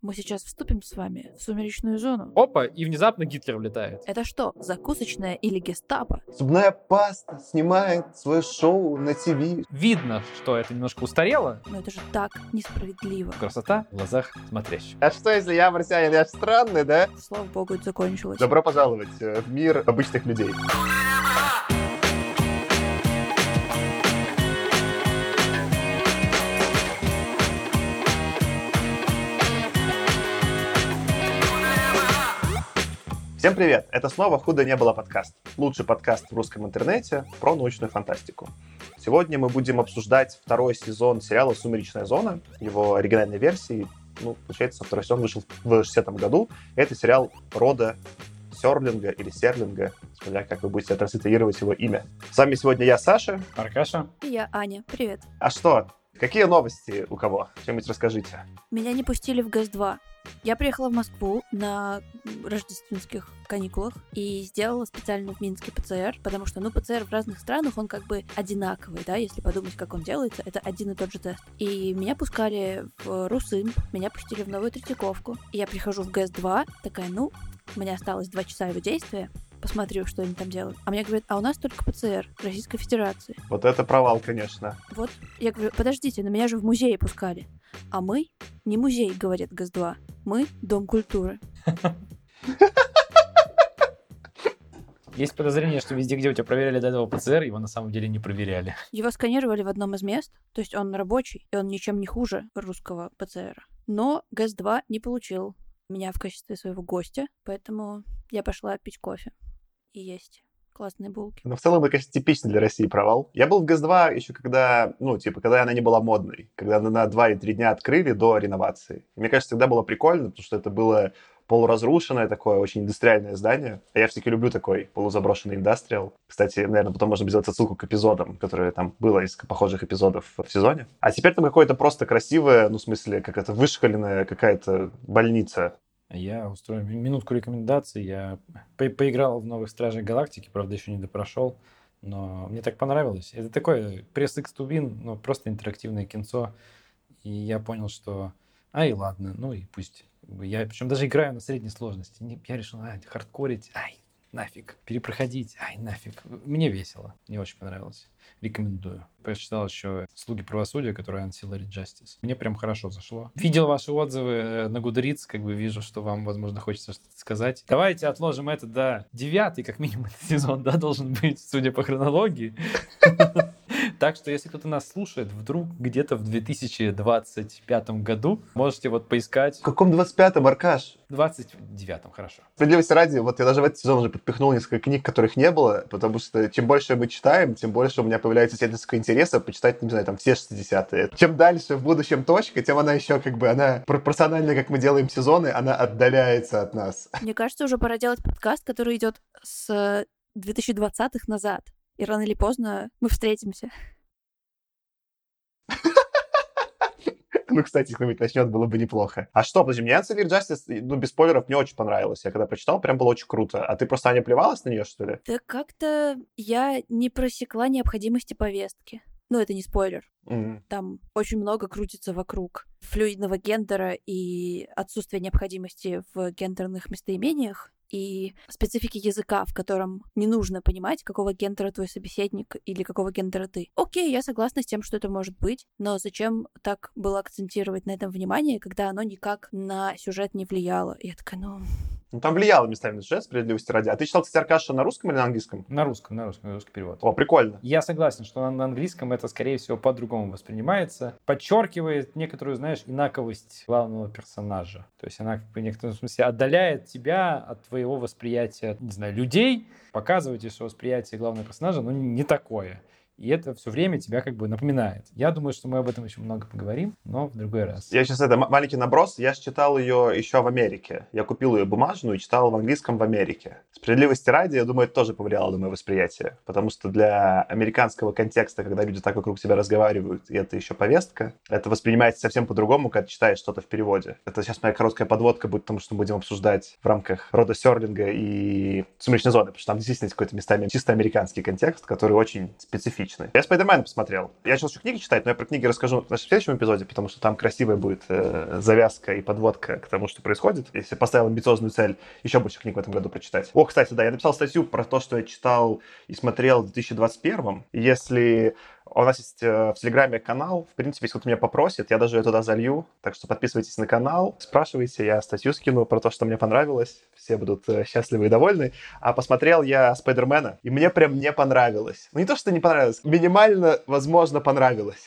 Мы сейчас вступим с вами в сумеречную зону. Опа, и внезапно Гитлер влетает. Это что, закусочная или гестапо? Зубная паста снимает свое шоу на ТВ. Видно, что это немножко устарело. Но это же так несправедливо. Красота в глазах смотрящих. А что, если я марсианин? Я ж странный, да? Слава богу, это закончилось. Добро пожаловать э, в мир обычных людей. Всем привет! Это снова «Худо не было» подкаст. Лучший подкаст в русском интернете про научную фантастику. Сегодня мы будем обсуждать второй сезон сериала «Сумеречная зона», его оригинальной версии. Ну, получается, второй сезон вышел в 60-м году. Это сериал рода Серлинга или Серлинга, смотря как вы будете транслировать его имя. С вами сегодня я, Саша. Аркаша. И я Аня. Привет. А что? Какие новости у кого? Чем-нибудь расскажите. Меня не пустили в ГЭС-2. Я приехала в Москву на рождественских каникулах и сделала специально в Минске ПЦР, потому что, ну, ПЦР в разных странах, он как бы одинаковый, да, если подумать, как он делается, это один и тот же тест. И меня пускали в Русым, меня пустили в Новую Третьяковку. И я прихожу в ГЭС-2, такая, ну, меня осталось два часа его действия, посмотрю, что они там делают. А мне говорят, а у нас только ПЦР Российской Федерации. Вот это провал, конечно. Вот, я говорю, подождите, на меня же в музее пускали. А мы не музей, говорит ГАЗ-2. Мы Дом культуры. Есть подозрение, что везде, где у тебя проверяли до этого ПЦР, его на самом деле не проверяли. Его сканировали в одном из мест, то есть он рабочий, и он ничем не хуже русского ПЦР. Но ГАЗ-2 не получил меня в качестве своего гостя, поэтому я пошла пить кофе и есть классные булки. Но в целом это, конечно, типичный для России провал. Я был в ГАЗ-2 еще когда, ну, типа, когда она не была модной. Когда на 2 и 3 дня открыли до реновации. И мне кажется, тогда было прикольно, потому что это было полуразрушенное такое, очень индустриальное здание. А я все-таки люблю такой полузаброшенный индастриал. Кстати, наверное, потом можно сделать отсылку к эпизодам, которые там было из похожих эпизодов в сезоне. А теперь там какое-то просто красивое, ну, в смысле, как это вышкаленная какая-то больница. Я устрою минутку рекомендаций. Я по поиграл в «Новых Стражей Галактики», правда, еще не допрошел, но мне так понравилось. Это такое пресс X Tubin, ну, просто интерактивное кинцо. И я понял, что... А и ладно, ну и пусть. Я причем даже играю на средней сложности. Я решил, а, хардкорить, ай, нафиг. Перепроходить, ай, нафиг. Мне весело, мне очень понравилось. Рекомендую. Прочитал еще «Слуги правосудия», которые Ancillary Justice. Мне прям хорошо зашло. Видел ваши отзывы э, на Гудриц, как бы вижу, что вам, возможно, хочется что-то сказать. Давайте отложим это до девятый, как минимум, сезон, да, должен быть, судя по хронологии. Так что, если кто-то нас слушает, вдруг где-то в 2025 году можете вот поискать... В каком 25-м, Аркаш? В 29-м, хорошо. Справедливости ради, вот я даже в этот сезон уже подпихнул несколько книг, которых не было, потому что чем больше мы читаем, тем больше у меня появляется исследовательского интереса почитать, не знаю, там все 60-е. Чем дальше в будущем точка, тем она еще как бы, она пропорционально, как мы делаем сезоны, она отдаляется от нас. Мне кажется, уже пора делать подкаст, который идет с 2020-х назад. И рано или поздно мы встретимся. Ну, кстати, кто-нибудь начнет, было бы неплохо. А что, подожди, мне Ancillary Justice, ну, без спойлеров, не очень понравилось. Я когда прочитал, прям было очень круто. А ты просто не плевалась на нее, что ли? Да как-то я не просекла необходимости повестки. Ну, это не спойлер. Mm-hmm. Там очень много крутится вокруг флюидного гендера и отсутствия необходимости в гендерных местоимениях и специфики языка, в котором не нужно понимать, какого гендера твой собеседник или какого гендера ты. Окей, я согласна с тем, что это может быть, но зачем так было акцентировать на этом внимание, когда оно никак на сюжет не влияло? Я такая, ну, ну, там влияло местами на сюжет, справедливости ради. А ты читал, кстати, Аркаша на русском или на английском? На русском, на русском, на русский перевод. О, прикольно. Я согласен, что на, на английском это, скорее всего, по-другому воспринимается. Подчеркивает некоторую, знаешь, инаковость главного персонажа. То есть она, в некотором смысле, отдаляет тебя от твоего восприятия, не знаю, людей, показывает, что восприятие главного персонажа, ну, не такое. И это все время тебя как бы напоминает. Я думаю, что мы об этом еще много поговорим, но в другой раз. Я сейчас это маленький наброс. Я читал ее еще в Америке. Я купил ее бумажную и читал в английском в Америке. Справедливости ради, я думаю, это тоже повлияло на мое восприятие. Потому что для американского контекста, когда люди так вокруг себя разговаривают, и это еще повестка, это воспринимается совсем по-другому, когда читаешь что-то в переводе. Это сейчас моя короткая подводка будет тому, что мы будем обсуждать в рамках рода Серлинга и Сумеречной зоны, потому что там действительно какой-то местами чисто американский контекст, который очень специфичный отличный. Я Спайдермена посмотрел. Я сейчас еще книги читать, но я про книги расскажу в нашем следующем эпизоде, потому что там красивая будет э, завязка и подводка к тому, что происходит. Если поставил амбициозную цель еще больше книг в этом году прочитать. О, кстати, да, я написал статью про то, что я читал и смотрел в 2021. Если у нас есть э, в Телеграме канал. В принципе, если кто-то меня попросит, я даже ее туда залью. Так что подписывайтесь на канал, спрашивайте, я статью скину про то, что мне понравилось. Все будут э, счастливы и довольны. А посмотрел я Спайдермена, и мне прям не понравилось. Ну, не то, что не понравилось, минимально, возможно, понравилось.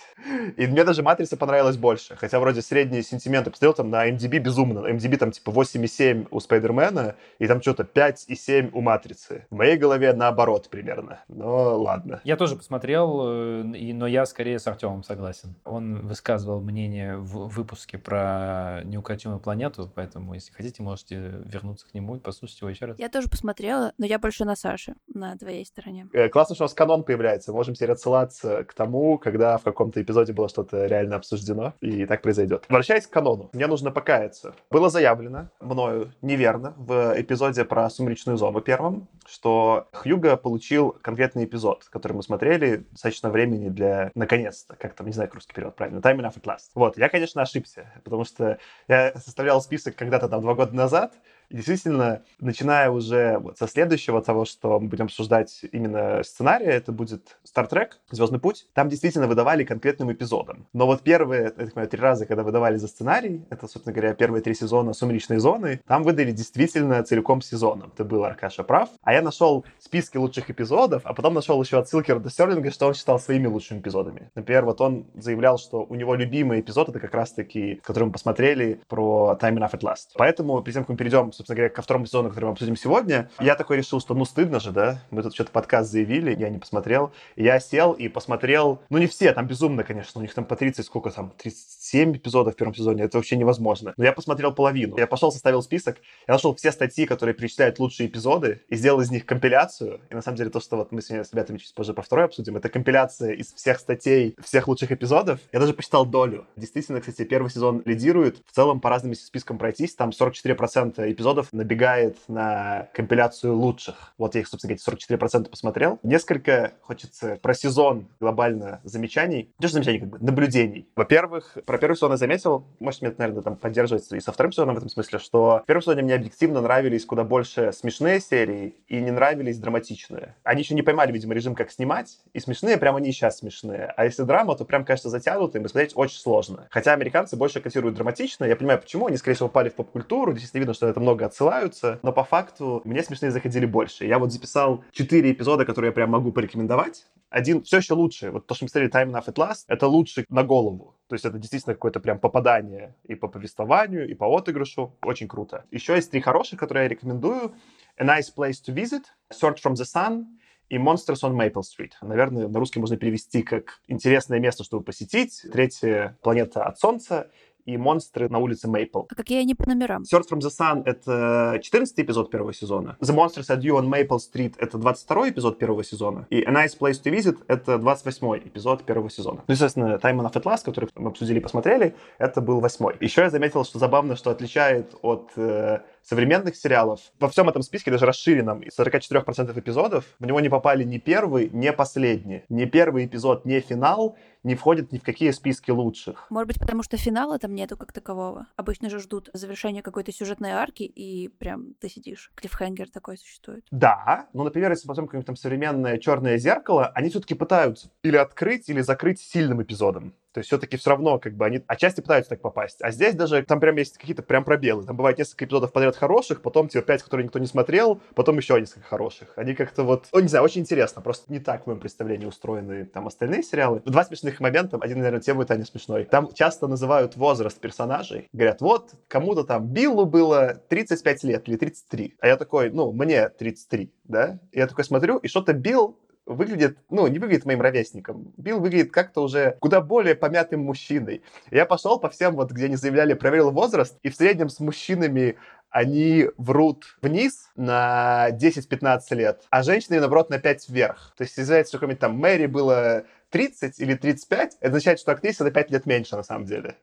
И мне даже «Матрица» понравилась больше. Хотя вроде средние сентименты посмотрел там на MDB безумно. MDB там типа 8,7 у Спайдермена, и там что-то 5,7 у «Матрицы». В моей голове наоборот примерно. Но ладно. Я тоже посмотрел, э, но я скорее с Артемом согласен. Он высказывал мнение в выпуске про неукротимую планету, поэтому, если хотите, можете вернуться к нему и послушать его еще раз. Я тоже посмотрела, но я больше на Саше, на твоей стороне. Э, классно, что у нас канон появляется. Можем теперь отсылаться к тому, когда в каком-то эпизоде было что-то реально обсуждено, и так произойдет. Возвращаясь к канону, мне нужно покаяться. Было заявлено мною неверно в эпизоде про «Сумеречную зону» первом, что Хьюга получил конкретный эпизод, который мы смотрели достаточно времени для, наконец-то, как там, не знаю, как русский перевод правильно, time enough at last. Вот, я, конечно, ошибся, потому что я составлял список когда-то там два года назад, и действительно, начиная уже вот со следующего того, что мы будем обсуждать именно сценария, это будет Star Trek, Звездный путь, там действительно выдавали конкретным эпизодом. Но вот первые, я так понимаю, три раза, когда выдавали за сценарий, это, собственно говоря, первые три сезона «Сумеречной зоны», там выдали действительно целиком сезоном. Это был Аркаша прав. А я нашел списки лучших эпизодов, а потом нашел еще отсылки Рода Стерлинга, что он считал своими лучшими эпизодами. Например, вот он заявлял, что у него любимый эпизод это как раз-таки, который мы посмотрели про Time Enough at Last. Поэтому, перед тем, как мы перейдем собственно говоря, ко второму сезону, который мы обсудим сегодня, я такой решил, что ну стыдно же, да? Мы тут что-то подкаст заявили, я не посмотрел. Я сел и посмотрел, ну не все, там безумно, конечно, у них там по 30, сколько там, 37 эпизодов в первом сезоне, это вообще невозможно. Но я посмотрел половину. Я пошел, составил список, я нашел все статьи, которые перечисляют лучшие эпизоды, и сделал из них компиляцию. И на самом деле то, что вот мы сегодня с ребятами чуть позже про второй обсудим, это компиляция из всех статей, всех лучших эпизодов. Я даже посчитал долю. Действительно, кстати, первый сезон лидирует. В целом, по разным спискам пройтись, там 44% эпизодов набегает на компиляцию лучших. Вот я их, собственно говоря, 44% посмотрел. Несколько хочется про сезон глобально замечаний. Не что замечаний, как бы наблюдений. Во-первых, про первый сезон я заметил, может, мне, наверное, там поддерживается и со вторым сезоном в этом смысле, что в первом сезоне мне объективно нравились куда больше смешные серии и не нравились драматичные. Они еще не поймали, видимо, режим, как снимать, и смешные прям они сейчас смешные. А если драма, то прям, кажется, затянутым и смотреть очень сложно. Хотя американцы больше котируют драматично, я понимаю, почему. Они, скорее всего, попали в поп-культуру, здесь видно, что это много отсылаются, но по факту мне смешные заходили больше. Я вот записал четыре эпизода, которые я прям могу порекомендовать. Один все еще лучше. Вот то, что мы смотрели Time Enough at Last, это лучше на голову. То есть это действительно какое-то прям попадание и по повествованию, и по отыгрышу. Очень круто. Еще есть три хороших, которые я рекомендую. A Nice Place to Visit, Search from the Sun и Monsters on Maple Street. Наверное, на русский можно перевести как «Интересное место, чтобы посетить», «Третья планета от Солнца» и монстры на улице Мейпл. А какие они по номерам? Search from the Sun — это 14 эпизод первого сезона. The Monsters at You on Maple Street — это 22 эпизод первого сезона. И A Nice Place to Visit — это 28 эпизод первого сезона. Ну, естественно, Time of Atlas, который мы обсудили и посмотрели, это был восьмой. Еще я заметил, что забавно, что отличает от э, современных сериалов. Во всем этом списке, даже расширенном, из 44% эпизодов, в него не попали ни первый, ни последний. Ни первый эпизод, ни финал не входит ни в какие списки лучших. Может быть, потому что финала там нету как такового. Обычно же ждут завершения какой-то сюжетной арки, и прям ты сидишь. Клиффхенгер такой существует. Да, ну, например, если посмотрим какое-нибудь там современное черное зеркало, они все-таки пытаются или открыть, или закрыть сильным эпизодом. То есть все-таки все равно как бы они отчасти пытаются так попасть. А здесь даже там прям есть какие-то прям пробелы. Там бывает несколько эпизодов подряд хороших, потом типа пять, которые никто не смотрел, потом еще несколько хороших. Они как-то вот, ну не знаю, очень интересно. Просто не так в моем представлении устроены там остальные сериалы. Два смешных момента. Один, наверное, тем будет Аня смешной. Там часто называют возраст персонажей. Говорят, вот кому-то там Биллу было 35 лет или 33. А я такой, ну, мне 33, да? Я такой смотрю, и что-то Билл выглядит, ну, не выглядит моим ровесником. Билл выглядит как-то уже куда более помятым мужчиной. Я пошел по всем, вот где они заявляли, проверил возраст, и в среднем с мужчинами они врут вниз на 10-15 лет, а женщины, наоборот, на 5 вверх. То есть, если что там Мэри было 30 или 35, это означает, что актриса на 5 лет меньше, на самом деле.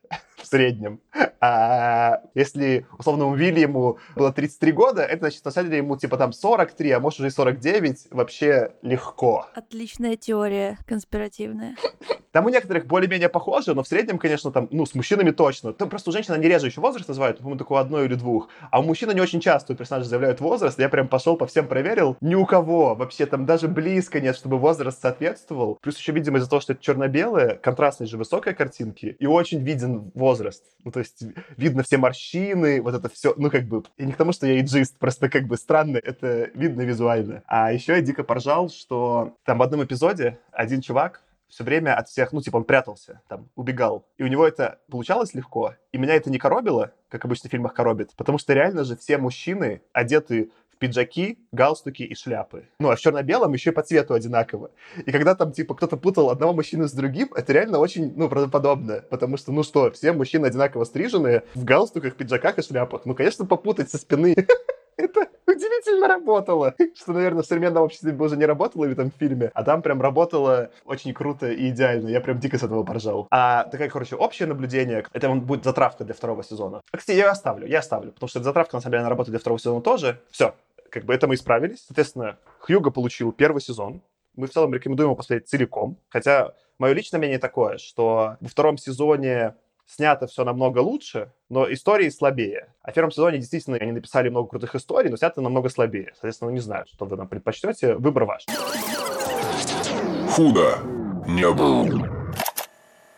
Среднем. А если условному Вильяму было 33 года, это значит, на самом деле ему типа там 43, а может уже и 49, вообще легко. Отличная теория конспиративная. Там у некоторых более-менее похоже, но в среднем, конечно, там, ну, с мужчинами точно. Там просто у женщин они реже еще возраст называют, по-моему, такого одной или двух. А у мужчин они очень часто у персонажей заявляют возраст. Я прям пошел по всем проверил. Ни у кого вообще там даже близко нет, чтобы возраст соответствовал. Плюс еще, видимо, из-за того, что это черно-белое, контрастность же высокой картинки, и очень виден возраст. Ну, то есть видно все морщины, вот это все, ну, как бы, и не к тому, что я иджист, просто как бы странно, это видно визуально. А еще я дико поржал, что там в одном эпизоде один чувак все время от всех, ну, типа, он прятался, там, убегал. И у него это получалось легко. И меня это не коробило, как обычно в фильмах коробит, потому что реально же все мужчины одеты пиджаки, галстуки и шляпы. Ну, а в черно-белом еще и по цвету одинаково. И когда там, типа, кто-то путал одного мужчину с другим, это реально очень, ну, правдоподобно. Потому что, ну что, все мужчины одинаково стриженные, в галстуках, пиджаках и шляпах. Ну, конечно, попутать со спины это удивительно работало. Что, наверное, в современном обществе бы уже не работало в фильме, а там прям работало очень круто и идеально. Я прям дико с этого поржал. А такая, короче, общее наблюдение, это будет затравка для второго сезона. Кстати, я оставлю, я оставлю, потому что затравка, на самом деле, она работает для второго сезона тоже. Все, как бы это мы исправились. Соответственно, Хьюго получил первый сезон. Мы в целом рекомендуем его посмотреть целиком. Хотя мое личное мнение такое, что во втором сезоне снято все намного лучше, но истории слабее. А в первом сезоне действительно они написали много крутых историй, но снято намного слабее. Соответственно, не знаю, что вы нам предпочтете. Выбор ваш. Худо не было.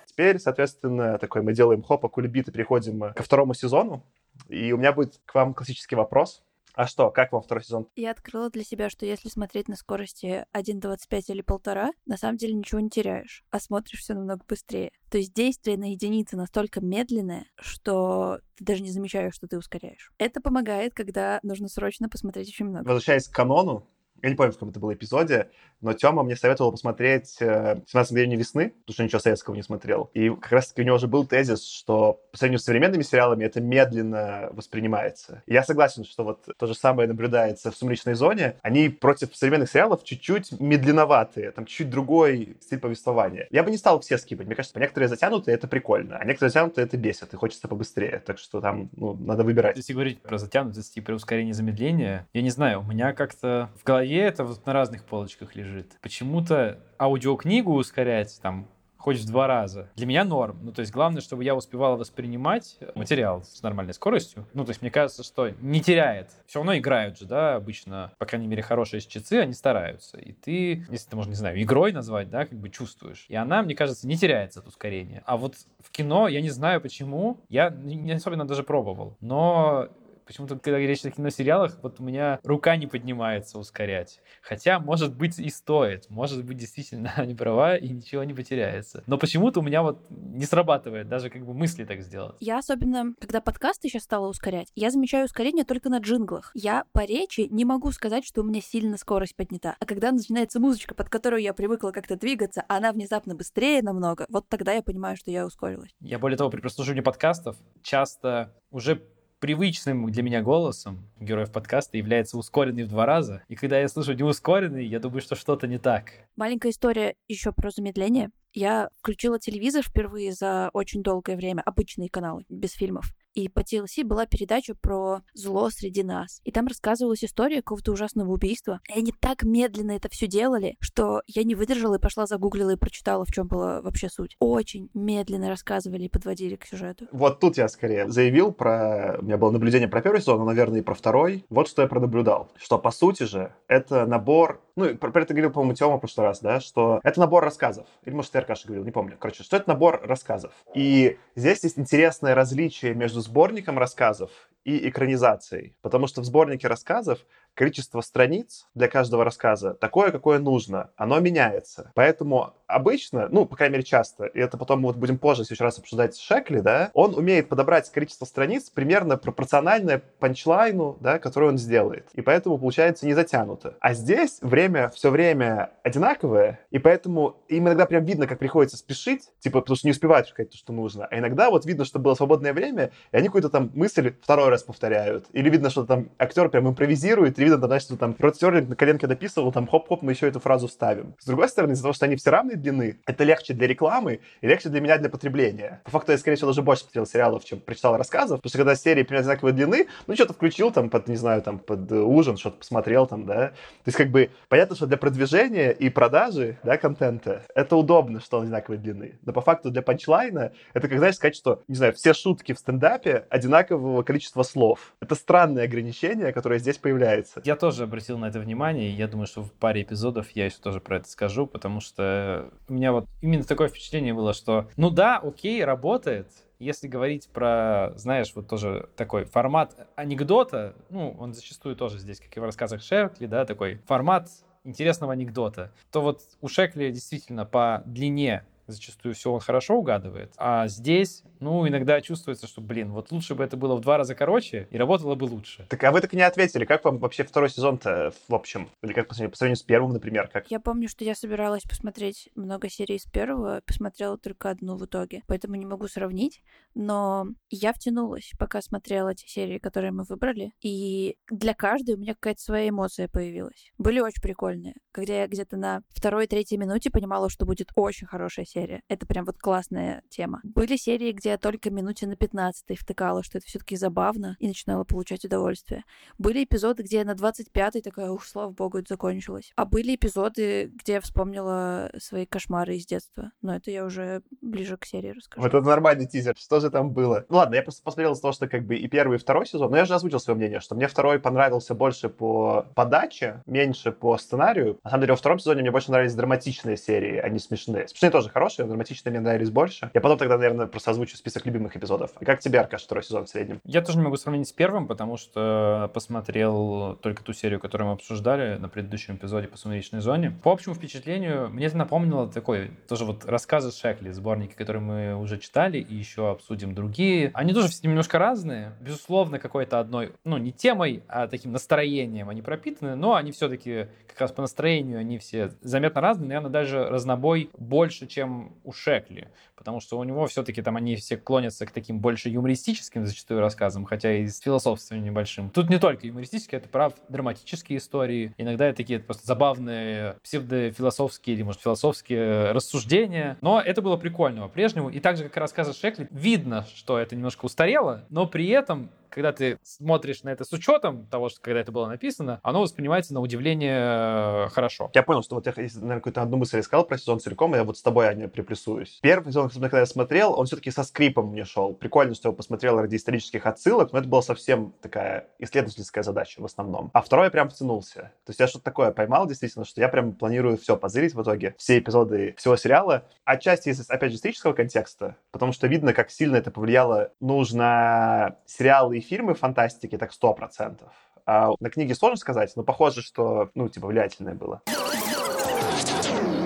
Теперь, соответственно, такой мы делаем хоп, кульбит и переходим ко второму сезону. И у меня будет к вам классический вопрос. А что, как вам второй сезон? Я открыла для себя, что если смотреть на скорости 1.25 или полтора, на самом деле ничего не теряешь, а смотришь все намного быстрее. То есть действие на единице настолько медленное, что ты даже не замечаешь, что ты ускоряешь. Это помогает, когда нужно срочно посмотреть очень много. Возвращаясь к канону, я не помню, в каком это было эпизоде, но Тёма мне советовал посмотреть э, «17 мгновений весны», потому что ничего советского не смотрел. И как раз-таки у него уже был тезис, что по сравнению с современными сериалами это медленно воспринимается. И я согласен, что вот то же самое наблюдается в «Сумеречной зоне». Они против современных сериалов чуть-чуть медленноватые, там чуть-чуть другой стиль повествования. Я бы не стал все скипать. Мне кажется, некоторые затянутые — это прикольно, а некоторые затянутые — это бесит, и хочется побыстрее. Так что там ну, надо выбирать. Если говорить про затянутость и про ускорение замедления, я не знаю, у меня как-то в голове это вот на разных полочках лежит. Почему-то аудиокнигу ускорять там хоть в два раза. Для меня норм. Ну, то есть главное, чтобы я успевал воспринимать материал с нормальной скоростью. Ну, то есть мне кажется, что не теряет. Все равно играют же, да, обычно, по крайней мере, хорошие чтецы, они стараются. И ты, если ты, можно, не знаю, игрой назвать, да, как бы чувствуешь. И она, мне кажется, не теряется от ускорения. А вот в кино, я не знаю почему, я не особенно даже пробовал. Но Почему-то, когда речь о киносериалах, вот у меня рука не поднимается ускорять. Хотя, может быть, и стоит. Может быть, действительно, они права, и ничего не потеряется. Но почему-то у меня вот не срабатывает даже как бы мысли так сделать. Я особенно, когда подкасты сейчас стала ускорять, я замечаю ускорение только на джинглах. Я по речи не могу сказать, что у меня сильно скорость поднята. А когда начинается музычка, под которую я привыкла как-то двигаться, а она внезапно быстрее намного, вот тогда я понимаю, что я ускорилась. Я более того, при прослушивании подкастов часто уже привычным для меня голосом героев подкаста является ускоренный в два раза. И когда я слышу неускоренный, я думаю, что что-то не так. Маленькая история еще про замедление. Я включила телевизор впервые за очень долгое время, обычные каналы, без фильмов. И по TLC была передача про зло среди нас. И там рассказывалась история какого-то ужасного убийства. И они так медленно это все делали, что я не выдержала и пошла загуглила и прочитала, в чем была вообще суть. Очень медленно рассказывали и подводили к сюжету. Вот тут я скорее заявил про... У меня было наблюдение про первый сезон, но, наверное, и про второй. Вот что я пронаблюдал. Что, по сути же, это набор ну, про, про это говорил, по-моему, Тёма в прошлый раз, да, что это набор рассказов. Или, может, Аркаша, говорил, не помню. Короче, что это набор рассказов. И здесь есть интересное различие между сборником рассказов и экранизацией. Потому что в сборнике рассказов количество страниц для каждого рассказа такое, какое нужно. Оно меняется. Поэтому обычно, ну, по крайней мере, часто, и это потом мы вот будем позже еще раз обсуждать Шекли, да, он умеет подобрать количество страниц примерно пропорциональное панчлайну, да, который он сделает. И поэтому получается не затянуто. А здесь время все время одинаковое, и поэтому им иногда прям видно, как приходится спешить, типа, потому что не успевают сказать то, что нужно. А иногда вот видно, что было свободное время, и они какую-то там мысль второй раз повторяют. Или видно, что там актер прям импровизирует, или видно, что там Род Стерлинг на коленке дописывал, там хоп-хоп, мы еще эту фразу вставим. С другой стороны, из-за того, что они все равной длины, это легче для рекламы и легче для меня для потребления. По факту я, скорее всего, даже больше смотрел сериалов, чем прочитал рассказов, потому что когда серии примерно одинаковой длины, ну, что-то включил там под, не знаю, там, под ужин, что-то посмотрел там, да. То есть, как бы, понятно, что для продвижения и продажи, да, контента, это удобно, что он одинаковой длины. Но по факту для панчлайна это, как, знаешь, сказать, что, не знаю, все шутки в стендапе одинакового количества слов. Это странное ограничение, которое здесь появляется. Я тоже обратил на это внимание, и я думаю, что в паре эпизодов я еще тоже про это скажу, потому что у меня вот именно такое впечатление было, что, ну да, окей, работает, если говорить про, знаешь, вот тоже такой формат анекдота, ну, он зачастую тоже здесь, как и в рассказах Шеркли, да, такой формат интересного анекдота, то вот у Шекли действительно по длине зачастую все он хорошо угадывает. А здесь, ну, иногда чувствуется, что, блин, вот лучше бы это было в два раза короче и работало бы лучше. Так, а вы так и не ответили. Как вам вообще второй сезон-то в общем? Или как по сравнению, по сравнению с первым, например? Как? Я помню, что я собиралась посмотреть много серий с первого, посмотрела только одну в итоге, поэтому не могу сравнить, но я втянулась, пока смотрела те серии, которые мы выбрали, и для каждой у меня какая-то своя эмоция появилась. Были очень прикольные. Когда я где-то на второй-третьей минуте понимала, что будет очень хорошая серия, серия. Это прям вот классная тема. Были серии, где я только минуте на 15 втыкала, что это все-таки забавно, и начинала получать удовольствие. Были эпизоды, где я на 25-й такая, ух, слава богу, это закончилось. А были эпизоды, где я вспомнила свои кошмары из детства. Но это я уже ближе к серии расскажу. Вот это нормальный тизер. Что же там было? Ну ладно, я просто посмотрел с того, что как бы и первый, и второй сезон, но я же озвучил свое мнение, что мне второй понравился больше по подаче, меньше по сценарию. На самом деле, во втором сезоне мне больше нравились драматичные серии, а не смешные. Смешные тоже хорошие, хорошие, драматичные мне нравились больше. Я потом тогда, наверное, просто озвучу список любимых эпизодов. И как тебе, Аркаш, второй сезон в среднем? Я тоже не могу сравнить с первым, потому что посмотрел только ту серию, которую мы обсуждали на предыдущем эпизоде по «Сумеречной зоне». По общему впечатлению, мне это напомнило такой, тоже вот рассказы Шекли, сборники, которые мы уже читали, и еще обсудим другие. Они тоже все немножко разные. Безусловно, какой-то одной, ну, не темой, а таким настроением они пропитаны, но они все-таки как раз по настроению они все заметно разные, наверное, даже разнобой больше, чем у Шекли, потому что у него все-таки там они все клонятся к таким больше юмористическим зачастую рассказам, хотя и с философством небольшим. Тут не только юмористические, это прав драматические истории, иногда это такие просто забавные псевдофилософские или, может, философские рассуждения, но это было прикольно по-прежнему, и так же, как и рассказы Шекли, видно, что это немножко устарело, но при этом когда ты смотришь на это с учетом того, что когда это было написано, оно воспринимается на удивление э, хорошо. Я понял, что вот я, наверное, какую-то одну мысль сказал про сезон целиком, я вот с тобой, Аня, приплюсуюсь. Первый сезон, когда я смотрел, он все-таки со скрипом мне шел. Прикольно, что я посмотрел ради исторических отсылок, но это была совсем такая исследовательская задача в основном. А второй я прям втянулся. То есть я что-то такое поймал, действительно, что я прям планирую все позырить в итоге, все эпизоды всего сериала. Отчасти из, опять же, исторического контекста, потому что видно, как сильно это повлияло. Нужно сериалы и фильмы фантастики, так сто процентов. А на книге сложно сказать, но похоже, что, ну, типа, влиятельное было.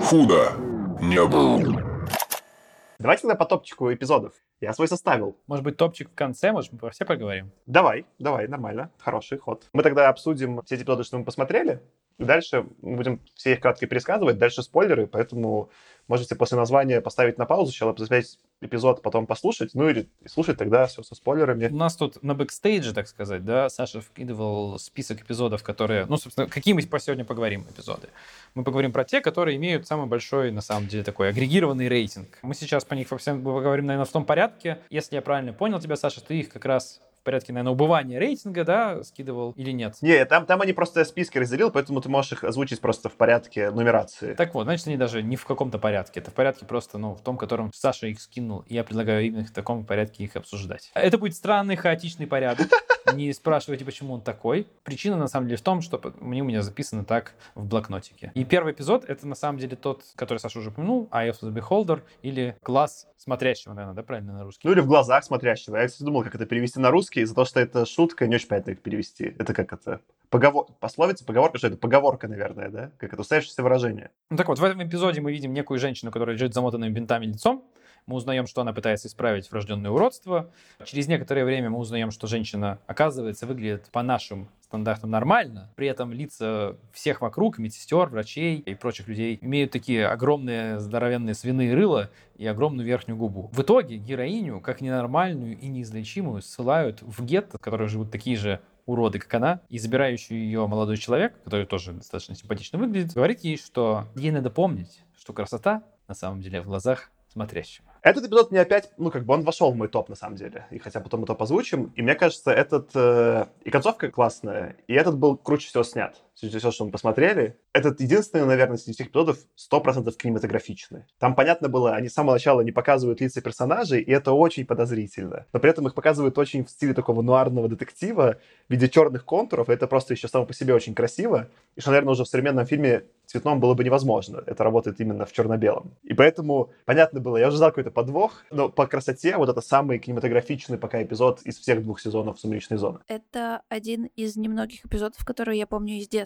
Худо не было. Давайте тогда по топчику эпизодов. Я свой составил. Может быть, топчик в конце, может, мы про все поговорим? Давай, давай, нормально, хороший ход. Мы тогда обсудим все эти эпизоды, что мы посмотрели, дальше мы будем все их кратко пересказывать, дальше спойлеры, поэтому можете после названия поставить на паузу, сначала посмотреть эпизод, потом послушать, ну или слушать тогда все со спойлерами. У нас тут на бэкстейдже, так сказать, да, Саша вкидывал список эпизодов, которые, ну, собственно, какие мы по сегодня поговорим эпизоды. Мы поговорим про те, которые имеют самый большой, на самом деле, такой агрегированный рейтинг. Мы сейчас по них всем поговорим, наверное, в том порядке. Если я правильно понял тебя, Саша, ты их как раз порядке, наверное, убывания рейтинга, да, скидывал или нет? Не, там, там они просто списки разделил, поэтому ты можешь их озвучить просто в порядке нумерации. Так вот, значит, они даже не в каком-то порядке. Это в порядке просто, ну, в том, котором Саша их скинул. И я предлагаю именно в таком порядке их обсуждать. Это будет странный, хаотичный порядок. Не спрашивайте, почему он такой. Причина, на самом деле, в том, что мне у меня записано так в блокнотике. И первый эпизод — это, на самом деле, тот, который Саша уже упомянул, Eye of the Beholder, или глаз смотрящего, наверное, да, правильно на русский? Ну, или в глазах смотрящего. Я, кстати, думал, как это перевести на русский, из-за того, что это шутка, не очень понятно, как перевести. Это как это? Поговор... Пословица, поговорка, что это? Поговорка, наверное, да? Как это устоявшееся выражение. Ну так вот, в этом эпизоде мы видим некую женщину, которая лежит замотанным бинтами лицом, мы узнаем, что она пытается исправить врожденное уродство. Через некоторое время мы узнаем, что женщина, оказывается, выглядит по нашим стандартам нормально, при этом лица всех вокруг, медсестер, врачей и прочих людей, имеют такие огромные здоровенные свиные рыла и огромную верхнюю губу. В итоге героиню, как ненормальную и неизлечимую, ссылают в гетто, в котором живут такие же уроды, как она, и забирающий ее молодой человек, который тоже достаточно симпатично выглядит, говорит ей, что ей надо помнить, что красота на самом деле в глазах смотрящего. Этот эпизод мне опять, ну, как бы он вошел в мой топ, на самом деле. И хотя потом мы топ озвучим. И мне кажется, этот... Э, и концовка классная, и этот был круче всего снят. Все, что мы посмотрели. Этот единственный, наверное, среди всех эпизодов 100% кинематографичный. Там понятно было, они с самого начала не показывают лица персонажей, и это очень подозрительно. Но при этом их показывают очень в стиле такого нуарного детектива, в виде черных контуров, и это просто еще само по себе очень красиво. И что, наверное, уже в современном фильме цветном было бы невозможно. Это работает именно в черно-белом. И поэтому понятно было, я уже ждал какой-то подвох, но по красоте вот это самый кинематографичный пока эпизод из всех двух сезонов «Сумеречной зоны». Это один из немногих эпизодов, которые я помню из детства.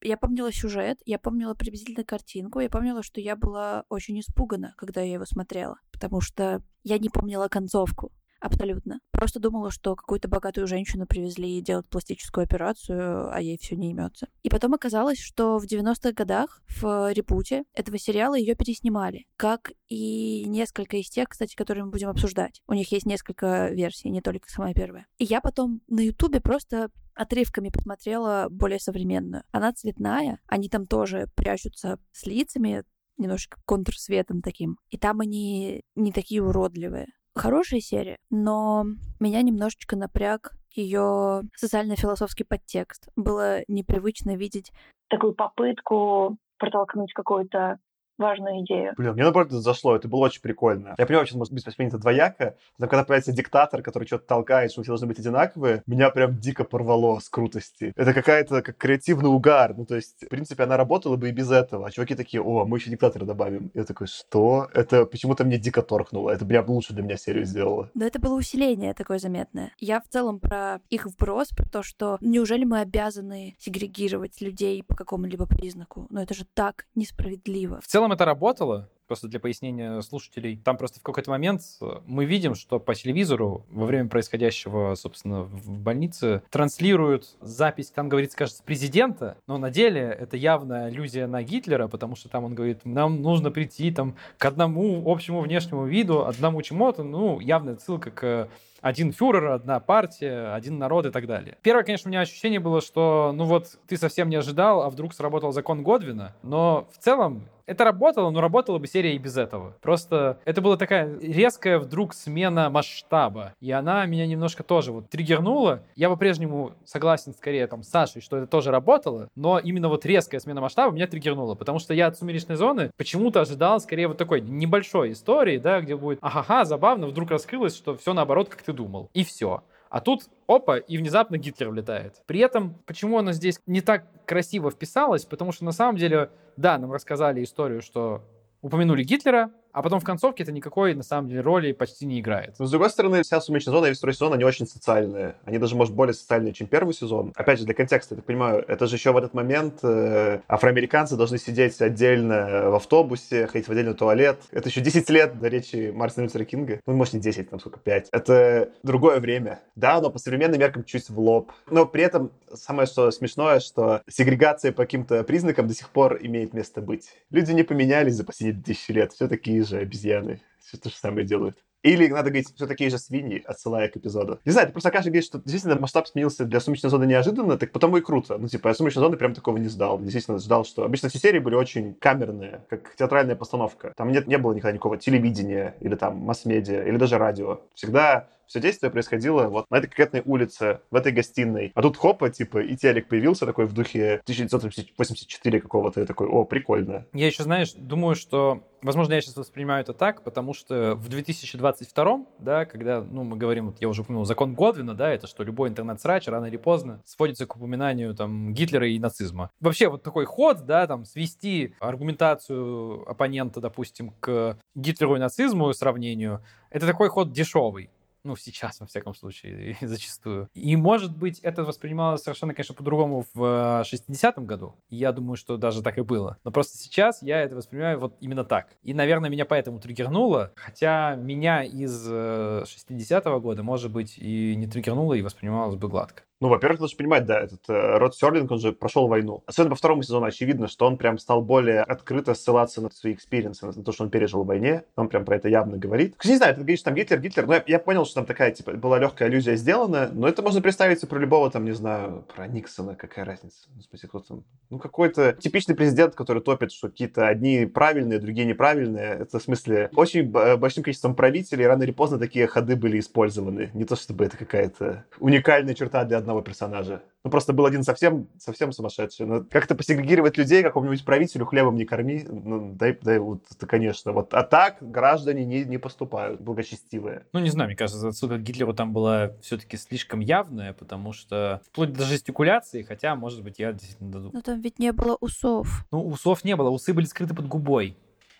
Я помнила сюжет, я помнила приблизительно картинку, я помнила, что я была очень испугана, когда я его смотрела, потому что я не помнила концовку. Абсолютно. Просто думала, что какую-то богатую женщину привезли делать пластическую операцию, а ей все не имется. И потом оказалось, что в 90-х годах в репуте этого сериала ее переснимали. Как и несколько из тех, кстати, которые мы будем обсуждать. У них есть несколько версий, не только самая первая. И я потом на Ютубе просто отрывками посмотрела более современную. Она цветная, они там тоже прячутся с лицами, немножко контрсветом таким. И там они не такие уродливые хорошая серия, но меня немножечко напряг ее социально-философский подтекст. Было непривычно видеть такую попытку протолкнуть какую-то важную идею. Блин, мне наоборот это зашло, это было очень прикольно. Я понимаю, сейчас может быть воспринято двояко, но когда появляется диктатор, который что-то толкает, что все должны быть одинаковые, меня прям дико порвало с крутости. Это какая-то как креативный угар. Ну, то есть, в принципе, она работала бы и без этого. А чуваки такие, о, мы еще диктатора добавим. Я такой, что? Это почему-то мне дико торкнуло. Это прям лучше для меня серию сделало. Но это было усиление такое заметное. Я в целом про их вброс, про то, что неужели мы обязаны сегрегировать людей по какому-либо признаку? Но это же так несправедливо. В целом целом это работало, просто для пояснения слушателей. Там просто в какой-то момент э, мы видим, что по телевизору во время происходящего, собственно, в больнице транслируют запись, там говорится, кажется, президента, но на деле это явно аллюзия на Гитлера, потому что там он говорит, нам нужно прийти там к одному общему внешнему виду, одному чему-то, ну, явная ссылка к один фюрер, одна партия, один народ и так далее. Первое, конечно, у меня ощущение было, что, ну вот, ты совсем не ожидал, а вдруг сработал закон Годвина, но в целом это работало, но работала бы серия и без этого. Просто это была такая резкая вдруг смена масштаба. И она меня немножко тоже вот триггернула. Я по-прежнему согласен скорее там с Сашей, что это тоже работало, но именно вот резкая смена масштаба меня триггернула, потому что я от «Сумеречной зоны» почему-то ожидал скорее вот такой небольшой истории, да, где будет ага-ха, забавно, вдруг раскрылось, что все наоборот, как ты думал. И все. А тут опа, и внезапно Гитлер влетает. При этом, почему она здесь не так красиво вписалась? Потому что на самом деле, да, нам рассказали историю, что упомянули Гитлера, а потом в концовке это никакой, на самом деле, роли почти не играет. Но, с другой стороны, вся сумеречная зона и весь второй сезон, они очень социальные. Они даже, может, более социальные, чем первый сезон. Опять же, для контекста, я так понимаю, это же еще в этот момент э, афроамериканцы должны сидеть отдельно в автобусе, ходить в отдельный туалет. Это еще 10 лет до речи Мартина Лютера Кинга. Ну, может, не 10, там сколько, 5. Это другое время. Да, но по современным меркам чуть в лоб. Но при этом самое что смешное, что сегрегация по каким-то признакам до сих пор имеет место быть. Люди не поменялись за последние тысячи лет. Все такие же обезьяны. Все то же самое делают. Или, надо говорить, все такие же свиньи, отсылая к эпизоду. Не знаю, ты просто каждый говорит, что действительно масштаб сменился для «Сумеречной зоны» неожиданно, так потому и круто. Ну, типа, я «Сумеречной зоны» прям такого не ждал. Действительно ждал, что... Обычно все серии были очень камерные, как театральная постановка. Там нет, не было никогда никакого телевидения или там масс-медиа, или даже радио. Всегда все действие происходило вот на этой конкретной улице, в этой гостиной. А тут хопа, типа, и телек появился такой в духе 1984 какого-то. Я такой, о, прикольно. Я еще, знаешь, думаю, что, возможно, я сейчас воспринимаю это так, потому что в 2022, да, когда, ну, мы говорим, вот я уже упомянул, закон Годвина, да, это что любой интернет-срач рано или поздно сводится к упоминанию там Гитлера и нацизма. Вообще вот такой ход, да, там, свести аргументацию оппонента, допустим, к Гитлеру и нацизму, сравнению, это такой ход дешевый. Ну, сейчас, во всяком случае, зачастую. И, может быть, это воспринималось совершенно, конечно, по-другому в 60-м году. Я думаю, что даже так и было. Но просто сейчас я это воспринимаю вот именно так. И, наверное, меня поэтому триггернуло. Хотя меня из 60-го э, года, может быть, и не триггернуло, и воспринималось бы гладко. Ну, во-первых, нужно понимать, да, этот э, Род Серлинг, он же прошел войну. Особенно по второму сезону очевидно, что он прям стал более открыто ссылаться на свои experience ы, на то, что он пережил в войне. Он прям про это явно говорит. Не знаю, ты говоришь, там Гитлер, Гитлер, но я, я понял, что там такая, типа, была легкая аллюзия сделана, но это можно представить и про любого, там, не знаю, про Никсона, какая разница. Ну, в смысле, кто там? Ну, какой-то типичный президент, который топит, что какие-то одни правильные, другие неправильные. Это, в смысле, очень большим количеством правителей рано или поздно такие ходы были использованы. Не то, чтобы это какая-то уникальная черта для одного персонажа. Ну, просто был один совсем, совсем сумасшедший. Но как-то посегрегировать людей какому-нибудь правителю хлебом не корми, ну, дай, дай вот это, конечно. Вот, а так граждане не, не поступают, благочестивые. Ну, не знаю, мне кажется, отсюда Гитлеру там была все-таки слишком явная, потому что вплоть до жестикуляции, хотя, может быть, я действительно даду. Но там ведь не было усов. Ну, усов не было, усы были скрыты под губой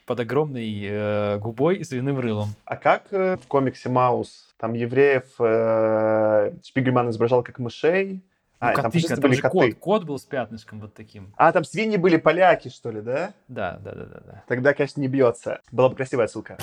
под огромной э, губой и свиным рылом. А как э, в комиксе Маус там евреев э, Шпигельман изображал как мышей, а, ну, котыка, там, там же коты. кот, кот был с пятнышком вот таким. А, там свиньи были поляки, что ли, да? Да, да, да, да. да. Тогда, конечно, не бьется. Была бы красивая ссылка.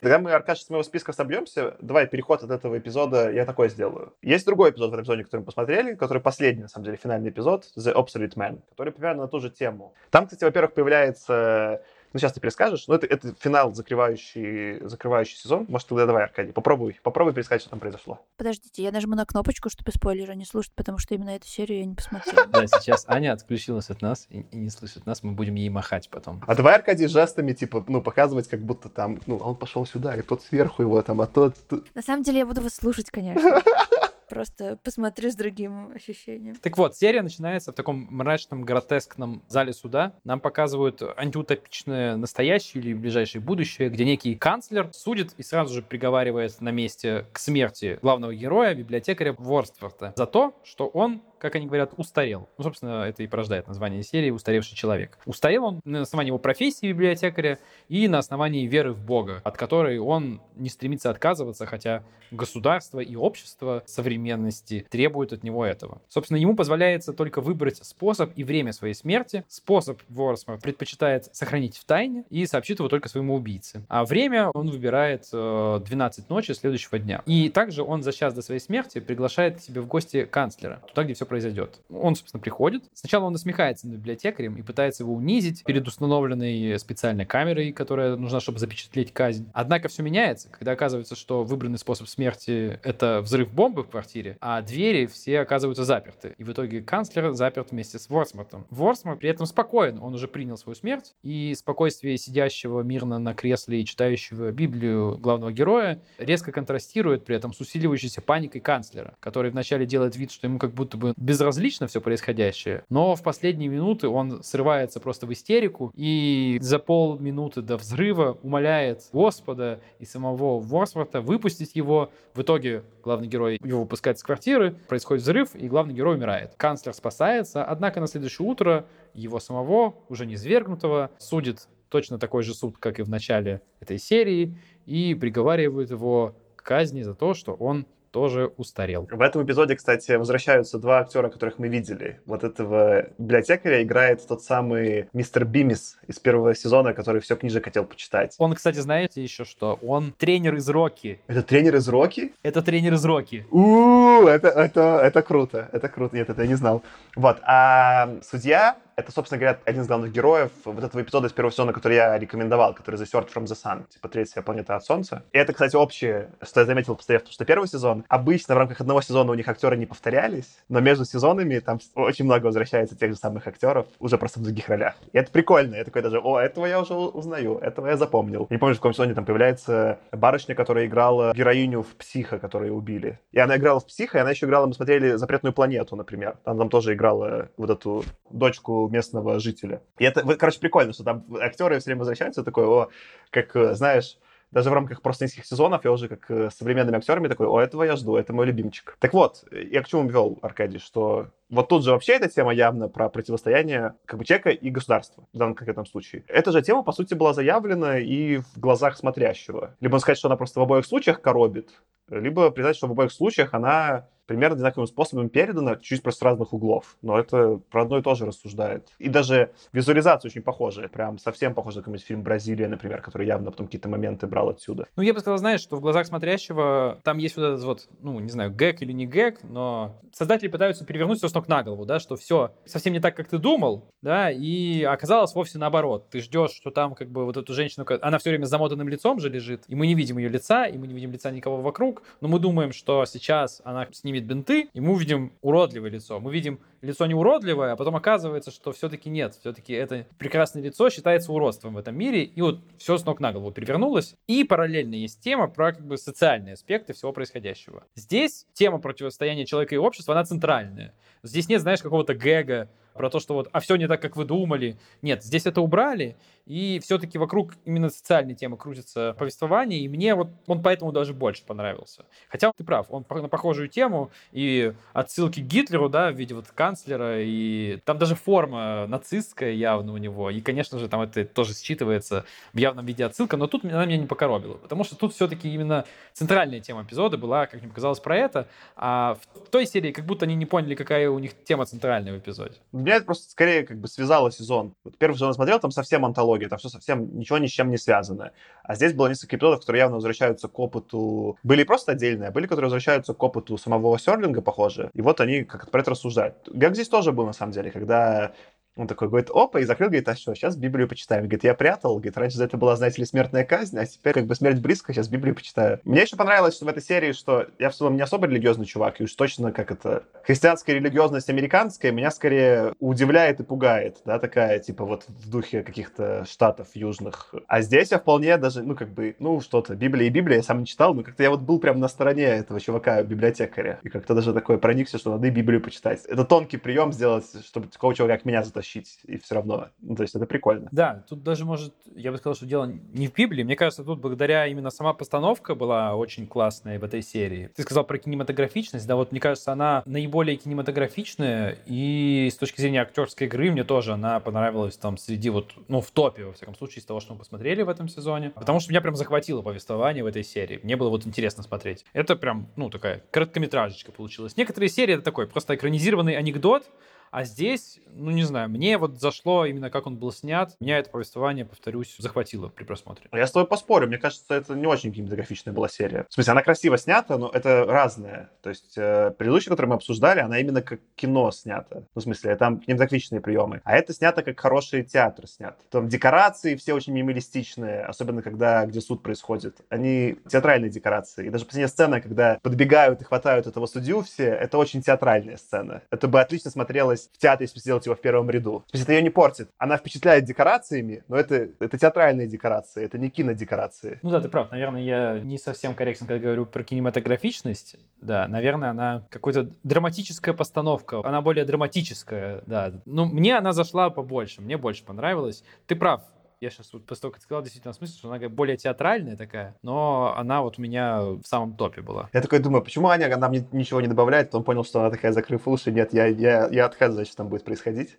Тогда мы, Аркаш, с моего списка собьемся. Давай переход от этого эпизода я такой сделаю. Есть другой эпизод в этом эпизоде, который мы посмотрели, который последний, на самом деле, финальный эпизод, The Obsolete Man, который примерно на ту же тему. Там, кстати, во-первых, появляется ну, сейчас ты перескажешь, но это, это финал, закрывающий, закрывающий сезон. Может, тогда давай, Аркадий, попробуй, попробуй пересказать, что там произошло. Подождите, я нажму на кнопочку, чтобы спойлеры не слушать, потому что именно эту серию я не посмотрела. Да, сейчас Аня отключилась от нас и, не слышит нас, мы будем ей махать потом. А давай, Аркадий, жестами, типа, ну, показывать, как будто там, ну, он пошел сюда, и тот сверху его там, а тот... На самом деле я буду вас слушать, конечно. Просто посмотри с другим ощущением. Так вот, серия начинается в таком мрачном, гротескном зале суда. Нам показывают антиутопичное настоящее или ближайшее будущее, где некий канцлер судит и сразу же приговаривает на месте к смерти главного героя, библиотекаря Ворстворта, за то, что он как они говорят, устарел. Ну, собственно, это и порождает название серии «Устаревший человек». Устарел он на основании его профессии библиотекаря и на основании веры в Бога, от которой он не стремится отказываться, хотя государство и общество современности требуют от него этого. Собственно, ему позволяется только выбрать способ и время своей смерти. Способ Ворсмар предпочитает сохранить в тайне и сообщит его только своему убийце. А время он выбирает 12 э, ночи следующего дня. И также он за час до своей смерти приглашает к себе в гости канцлера, туда, где все произойдет. Он, собственно, приходит. Сначала он насмехается над библиотекарем и пытается его унизить перед установленной специальной камерой, которая нужна, чтобы запечатлеть казнь. Однако все меняется, когда оказывается, что выбранный способ смерти — это взрыв бомбы в квартире, а двери все оказываются заперты. И в итоге канцлер заперт вместе с Ворсмартом. Ворсмарт при этом спокоен, он уже принял свою смерть, и спокойствие сидящего мирно на кресле и читающего Библию главного героя резко контрастирует при этом с усиливающейся паникой канцлера, который вначале делает вид, что ему как будто бы безразлично все происходящее, но в последние минуты он срывается просто в истерику и за полминуты до взрыва умоляет Господа и самого Ворсворта выпустить его. В итоге главный герой его выпускает с квартиры, происходит взрыв, и главный герой умирает. Канцлер спасается, однако на следующее утро его самого, уже не свергнутого, судит точно такой же суд, как и в начале этой серии, и приговаривает его к казни за то, что он тоже устарел. В этом эпизоде, кстати, возвращаются два актера, которых мы видели. Вот этого библиотекаря играет тот самый мистер Бимис из первого сезона, который все книжек хотел почитать. Он, кстати, знаете еще что? Он тренер из Рокки. Это тренер из Рокки? Это тренер из Рокки. У, это, это, это круто, это круто. Нет, это я не знал. Вот, а судья это, собственно говоря, один из главных героев вот этого эпизода из первого сезона, который я рекомендовал, который The Third from the Sun, типа третья планета от Солнца. И это, кстати, общее, что я заметил, посмотрев, что первый сезон, обычно в рамках одного сезона у них актеры не повторялись, но между сезонами там очень много возвращается тех же самых актеров, уже просто в других ролях. И это прикольно. Я такой даже, о, этого я уже узнаю, этого я запомнил. Не помню, в каком сезоне там появляется барышня, которая играла героиню в «Психа», которую убили. И она играла в «Психа», и она еще играла, мы смотрели «Запретную планету», например. Там, там тоже играла вот эту дочку местного жителя. И это, короче, прикольно, что там актеры все время возвращаются, такой, о, как, э, знаешь, даже в рамках просто нескольких сезонов я уже как э, с современными актерами такой, о, этого я жду, это мой любимчик. Так вот, я к чему вел, Аркадий, что вот тут же вообще эта тема явно про противостояние как бы человека и государства в данном конкретном случае. Эта же тема, по сути, была заявлена и в глазах смотрящего. Либо сказать, что она просто в обоих случаях коробит, либо признать, что в обоих случаях она примерно одинаковым способом передано, чуть просто с разных углов. Но это про одно и то же рассуждает. И даже визуализация очень похожая. Прям совсем похожа на какой-нибудь фильм «Бразилия», например, который явно потом какие-то моменты брал отсюда. Ну, я бы сказал, знаешь, что в глазах смотрящего там есть вот этот вот, ну, не знаю, гэг или не гэг, но создатели пытаются перевернуть все с ног на голову, да, что все совсем не так, как ты думал, да, и оказалось вовсе наоборот. Ты ждешь, что там как бы вот эту женщину, она все время с замотанным лицом же лежит, и мы не видим ее лица, и мы не видим лица никого вокруг, но мы думаем, что сейчас она снимет бинты, и мы увидим уродливое лицо. Мы видим лицо не уродливое, а потом оказывается, что все-таки нет. Все-таки это прекрасное лицо считается уродством в этом мире, и вот все с ног на голову перевернулось. И параллельно есть тема про как бы социальные аспекты всего происходящего. Здесь тема противостояния человека и общества, она центральная. Здесь нет, знаешь, какого-то гэга, про то, что вот, а все не так, как вы думали. Нет, здесь это убрали, и все-таки вокруг именно социальной темы крутится повествование, и мне вот он поэтому даже больше понравился. Хотя ты прав, он на похожую тему, и отсылки к Гитлеру, да, в виде вот канцлера, и там даже форма нацистская явно у него, и, конечно же, там это тоже считывается в явном виде отсылка, но тут она меня не покоробила, потому что тут все-таки именно центральная тема эпизода была, как мне показалось, про это, а в той серии как будто они не поняли, какая у них тема центральная в эпизоде. Меня это просто скорее как бы связало сезон. Вот первый сезон смотрел, там совсем антология, там все совсем ничего ни с чем не связано. А здесь было несколько эпизодов, которые явно возвращаются к опыту... Были просто отдельные, а были, которые возвращаются к опыту самого Серлинга, похоже. И вот они как про это рассуждают. Как здесь тоже был, на самом деле, когда он такой говорит, опа, и закрыл, говорит, а что, сейчас Библию почитаем. Говорит, я прятал, говорит, раньше за это была, знаете ли, смертная казнь, а теперь как бы смерть близко, сейчас Библию почитаю. Мне еще понравилось, что в этой серии, что я в целом не особо религиозный чувак, и уж точно как это... Христианская религиозность американская меня скорее удивляет и пугает, да, такая, типа вот в духе каких-то штатов южных. А здесь я вполне даже, ну, как бы, ну, что-то, Библия и Библия я сам не читал, но как-то я вот был прям на стороне этого чувака, библиотекаря, и как-то даже такое проникся, что надо и Библию почитать. Это тонкий прием сделать, чтобы такого человека, как меня, затащить, и все равно. Ну, то есть это прикольно. Да, тут даже, может, я бы сказал, что дело не в Библии. Мне кажется, тут благодаря именно сама постановка была очень классная в этой серии. Ты сказал про кинематографичность, да, вот мне кажется, она наиболее кинематографичная, и с точки зрения актерской игры мне тоже она понравилась там среди вот, ну, в топе, во всяком случае, из того, что мы посмотрели в этом сезоне. Потому что меня прям захватило повествование в этой серии. Мне было вот интересно смотреть. Это прям, ну, такая короткометражечка получилась. Некоторые серии это такой просто экранизированный анекдот, а здесь, ну не знаю, мне вот зашло именно как он был снят. Меня это повествование, повторюсь, захватило при просмотре. Я с тобой поспорю. Мне кажется, это не очень кинематографичная была серия. В смысле, она красиво снята, но это разное. То есть э, предыдущая, которую мы обсуждали, она именно как кино снята. Ну, в смысле, там кинематографичные приемы. А это снято как хороший театр снят. Там декорации все очень минималистичные, особенно когда где суд происходит. Они театральные декорации. И даже последняя сцена, когда подбегают и хватают этого судью все, это очень театральная сцена. Это бы отлично смотрелось в театре, сделать его в первом ряду. То есть это ее не портит. Она впечатляет декорациями, но это, это театральные декорации, это не кинодекорации. Ну да, ты прав. Наверное, я не совсем корректно, когда говорю про кинематографичность. Да, наверное, она какой-то драматическая постановка. Она более драматическая, да. Ну, мне она зашла побольше, мне больше понравилась. Ты прав, я сейчас вот после того, как сказал, действительно смысл, что она более театральная такая, но она вот у меня в самом топе была. Я такой думаю, почему Аня она мне ничего не добавляет, потом понял, что она такая, закрыв уши, нет, я, я, я отказываюсь, что там будет происходить.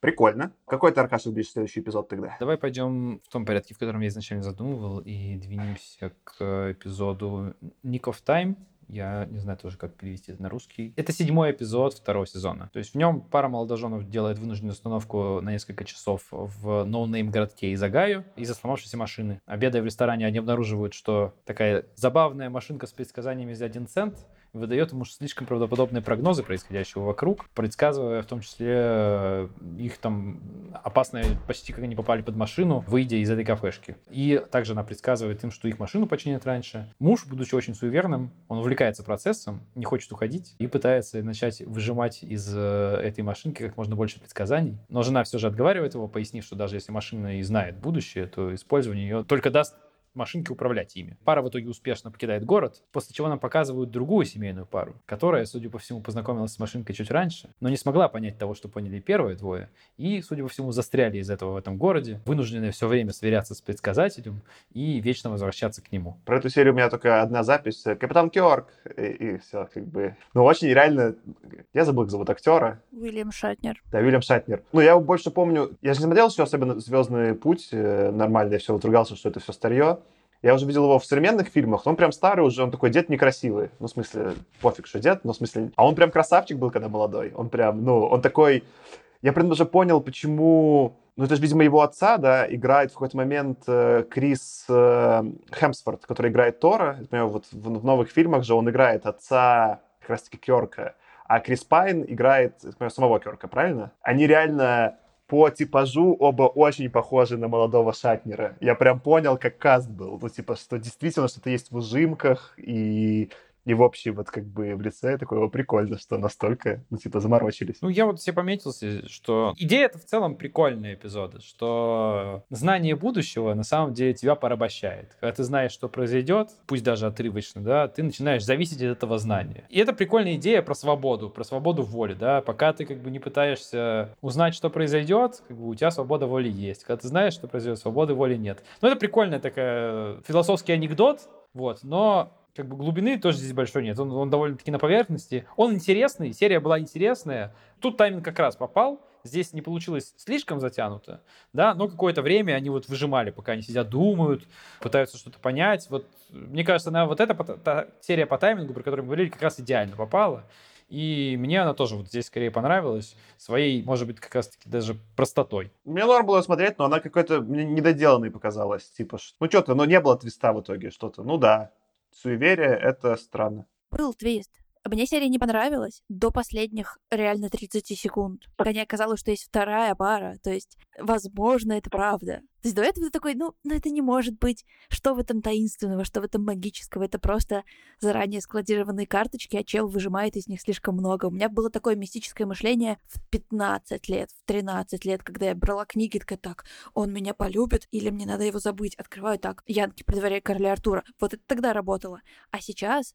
Прикольно. Какой ты, Аркаша, будешь следующий эпизод тогда? Давай пойдем в том порядке, в котором я изначально задумывал, и двинемся к эпизоду Nick of Time, я не знаю тоже, как перевести это на русский. Это седьмой эпизод второго сезона. То есть в нем пара молодоженов делает вынужденную остановку на несколько часов в no-name городке из Огайо из-за сломавшейся машины. Обедая в ресторане, они обнаруживают, что такая забавная машинка с предсказаниями за один цент — выдает ему слишком правдоподобные прогнозы происходящего вокруг, предсказывая в том числе э, их там опасное, почти как они попали под машину, выйдя из этой кафешки. И также она предсказывает им, что их машину починят раньше. Муж, будучи очень суеверным, он увлекается процессом, не хочет уходить и пытается начать выжимать из э, этой машинки как можно больше предсказаний. Но жена все же отговаривает его, пояснив, что даже если машина и знает будущее, то использование ее только даст машинки управлять ими. Пара в итоге успешно покидает город, после чего нам показывают другую семейную пару, которая, судя по всему, познакомилась с машинкой чуть раньше, но не смогла понять того, что поняли первые двое, и, судя по всему, застряли из этого в этом городе, вынуждены все время сверяться с предсказателем и вечно возвращаться к нему. Про эту серию у меня только одна запись. Капитан Кёрк. И, и все, как бы. Ну, очень реально... Я забыл, как зовут актера. Уильям Шатнер. Да, Уильям Шатнер. Ну, я больше помню... Я же не смотрел все, особенно «Звездный путь» э, нормально. Я все вот ругался, что это все старье. Я уже видел его в современных фильмах, он прям старый уже, он такой дед некрасивый. Ну, в смысле, пофиг, что дед, но в смысле... А он прям красавчик был, когда молодой. Он прям, ну, он такой... Я прям даже понял, почему... Ну, это же, видимо, его отца, да, играет в какой-то момент э, Крис э, Хемсфорд, который играет Тора. Например, вот в, в новых фильмах же он играет отца как раз-таки Кёрка. А Крис Пайн играет, например, самого Кёрка, правильно? Они реально по типажу оба очень похожи на молодого Шатнера. Я прям понял, как каст был. Ну, типа, что действительно что-то есть в ужимках, и и в общем, вот как бы в лице такое прикольно, что настолько, ну, типа, заморочились. Ну, я вот себе пометился, что идея это в целом прикольные эпизоды, что знание будущего на самом деле тебя порабощает. Когда ты знаешь, что произойдет, пусть даже отрывочно, да, ты начинаешь зависеть от этого знания. И это прикольная идея про свободу, про свободу воли, да, пока ты как бы не пытаешься узнать, что произойдет, как бы у тебя свобода воли есть. Когда ты знаешь, что произойдет, свободы воли нет. Ну, это прикольная такая философский анекдот, вот, но как бы глубины тоже здесь большой нет. Он, он довольно-таки на поверхности. Он интересный, серия была интересная. Тут тайминг как раз попал. Здесь не получилось слишком затянуто, да, но какое-то время они вот выжимали, пока они сидят, думают, пытаются что-то понять. Вот мне кажется, на вот эта та серия по таймингу, про которую мы говорили, как раз идеально попала. И мне она тоже вот здесь скорее понравилась своей, может быть, как раз-таки даже простотой. Мне норм было смотреть, но она какой-то недоделанной показалась. Типа, ну что-то, но не было твиста в итоге, что-то. Ну да, суеверие — это странно. Был твист. Мне серия не понравилась до последних реально 30 секунд, пока не оказалось, что есть вторая пара. То есть, возможно, это правда. То есть до этого ты такой, ну, ну это не может быть. Что в этом таинственного, что в этом магического? Это просто заранее складированные карточки, а чел выжимает из них слишком много. У меня было такое мистическое мышление в 15 лет, в 13 лет, когда я брала книги, такая, так, он меня полюбит или мне надо его забыть? Открываю так, Янки при дворе короля Артура. Вот это тогда работало. А сейчас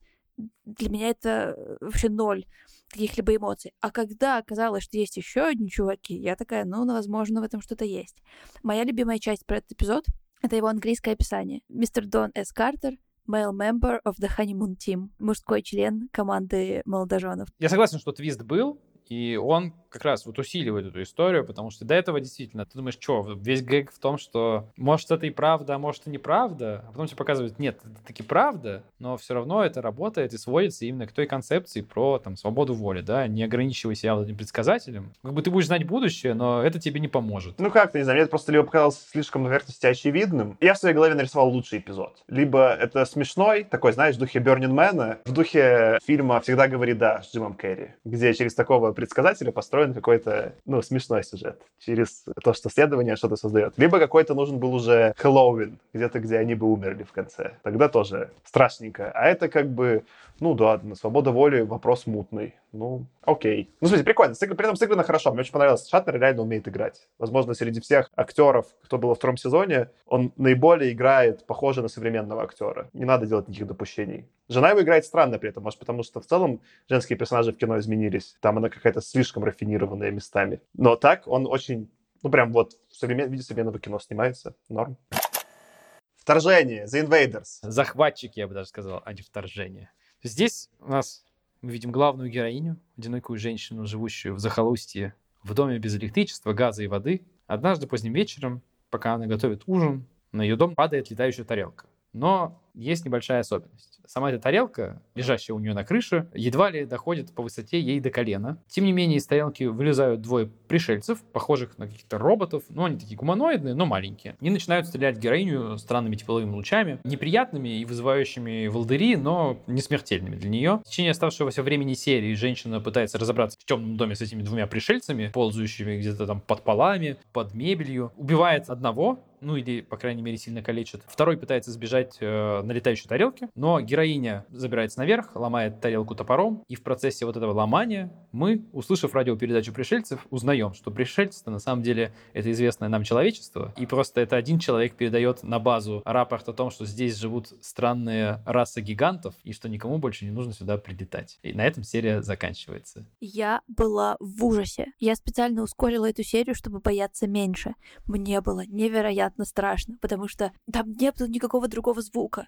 для меня это э, вообще ноль каких-либо эмоций. А когда оказалось, что есть еще одни чуваки, я такая, ну, возможно, в этом что-то есть. Моя любимая часть про этот эпизод — это его английское описание. Мистер Дон С. Картер male member of the honeymoon team, мужской член команды молодоженов. Я согласен, что твист был, и он как раз вот усиливает эту историю, потому что до этого действительно ты думаешь, что весь гэг в том, что может это и правда, а может и неправда, а потом тебе показывают, нет, это таки правда, но все равно это работает и сводится именно к той концепции про там свободу воли, да, не ограничивай себя вот этим предсказателем. Как бы ты будешь знать будущее, но это тебе не поможет. Ну как-то, не знаю, мне это просто либо показалось слишком на поверхности очевидным. Я в своей голове нарисовал лучший эпизод. Либо это смешной, такой, знаешь, в духе Бернин Мэна, в духе фильма «Всегда говори да» с Джимом Керри, где через такого предсказателя построен какой-то, ну, смешной сюжет. Через то, что следование что-то создает. Либо какой-то нужен был уже Хэллоуин, где-то, где они бы умерли в конце. Тогда тоже страшненько. А это как бы, ну да, свобода воли вопрос мутный. Ну, окей. Ну, смотрите, прикольно. При этом сыграно хорошо. Мне очень понравилось. Шатнер реально умеет играть. Возможно, среди всех актеров, кто был во втором сезоне, он наиболее играет похоже на современного актера. Не надо делать никаких допущений. Жена его играет странно при этом, может, потому что в целом женские персонажи в кино изменились. Там она какая-то слишком рафинированная местами. Но так он очень, ну, прям вот в современ... виде современного кино снимается. Норм. Вторжение, The Invaders. Захватчики, я бы даже сказал, а не вторжение. Здесь у нас мы видим главную героиню, одинокую женщину, живущую в захолустье, в доме без электричества, газа и воды. Однажды поздним вечером, пока она готовит ужин, на ее дом падает летающая тарелка. Но есть небольшая особенность. Сама эта тарелка, лежащая у нее на крыше, едва ли доходит по высоте ей до колена. Тем не менее, из тарелки вылезают двое пришельцев, похожих на каких-то роботов. Ну, они такие гуманоидные, но маленькие. Они начинают стрелять героиню странными тепловыми лучами, неприятными и вызывающими волдыри, но не смертельными для нее. В течение оставшегося времени серии женщина пытается разобраться в темном доме с этими двумя пришельцами, ползающими где-то там под полами, под мебелью. Убивает одного, ну или, по крайней мере, сильно калечит. Второй пытается сбежать э, на летающей тарелке, но героиня забирается наверх, ломает тарелку топором, и в процессе вот этого ломания мы, услышав радиопередачу пришельцев, узнаем, что пришельцы на самом деле это известное нам человечество, и просто это один человек передает на базу рапорт о том, что здесь живут странные расы гигантов, и что никому больше не нужно сюда прилетать. И на этом серия заканчивается. Я была в ужасе. Я специально ускорила эту серию, чтобы бояться меньше. Мне было невероятно страшно, потому что там не было никакого другого звука.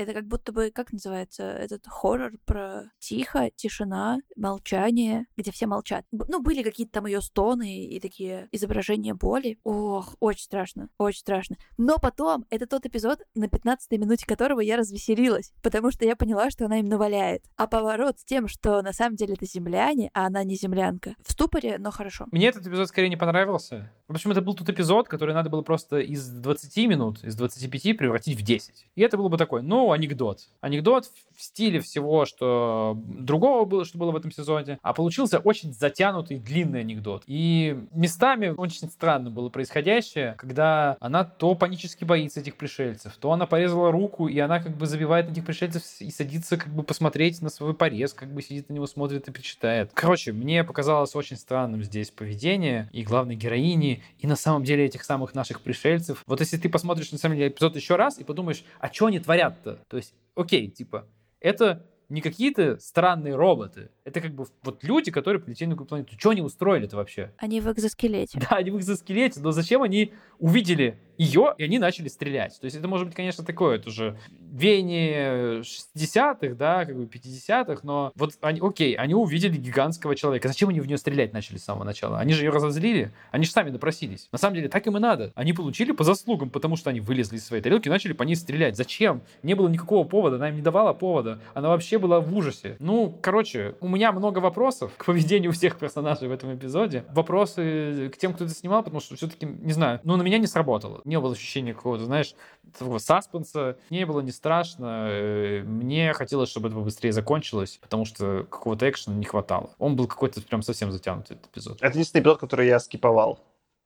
Это как будто бы, как называется, этот хоррор про тихо, тишина, молчание, где все молчат. Ну, были какие-то там ее стоны и такие изображения боли. Ох, очень страшно, очень страшно. Но потом, это тот эпизод, на 15 минуте которого я развеселилась, потому что я поняла, что она им наваляет. А поворот с тем, что на самом деле это земляне, а она не землянка, в ступоре, но хорошо. Мне этот эпизод скорее не понравился. В общем, это был тот эпизод, который надо было просто из 20 минут, из 25 превратить в 10. И это был бы такой, ну, анекдот. Анекдот в стиле всего, что другого было, что было в этом сезоне. А получился очень затянутый, длинный анекдот. И местами очень странно было происходящее, когда она то панически боится этих пришельцев, то она порезала руку, и она как бы забивает этих пришельцев и садится как бы посмотреть на свой порез, как бы сидит на него, смотрит и причитает. Короче, мне показалось очень странным здесь поведение и главной героини, и на самом деле этих самых наших пришельцев. Вот если ты посмотришь на самом деле эпизод еще раз и подумаешь, а что они творят-то? То есть, окей, типа, это не какие-то странные роботы. Это как бы вот люди, которые полетели на какую планету. Что они устроили-то вообще? Они в экзоскелете. Да, они в экзоскелете, но зачем они увидели ее, и они начали стрелять? То есть это может быть, конечно, такое тоже веяние 60-х, да, как бы 50-х, но вот они, окей, они увидели гигантского человека. Зачем они в нее стрелять начали с самого начала? Они же ее разозлили, они же сами напросились. На самом деле, так им и надо. Они получили по заслугам, потому что они вылезли из своей тарелки и начали по ней стрелять. Зачем? Не было никакого повода, она им не давала повода. Она вообще была в ужасе. Ну, короче, у меня много вопросов к поведению всех персонажей в этом эпизоде. Вопросы к тем, кто это снимал, потому что все-таки, не знаю, ну, на меня не сработало. Не было ощущения какого-то, знаешь, такого саспенса. Мне было не страшно. э, Мне хотелось, чтобы это побыстрее закончилось, потому что какого-то экшена не хватало. Он был какой-то прям совсем затянутый, этот эпизод. Это единственный эпизод, который я скиповал.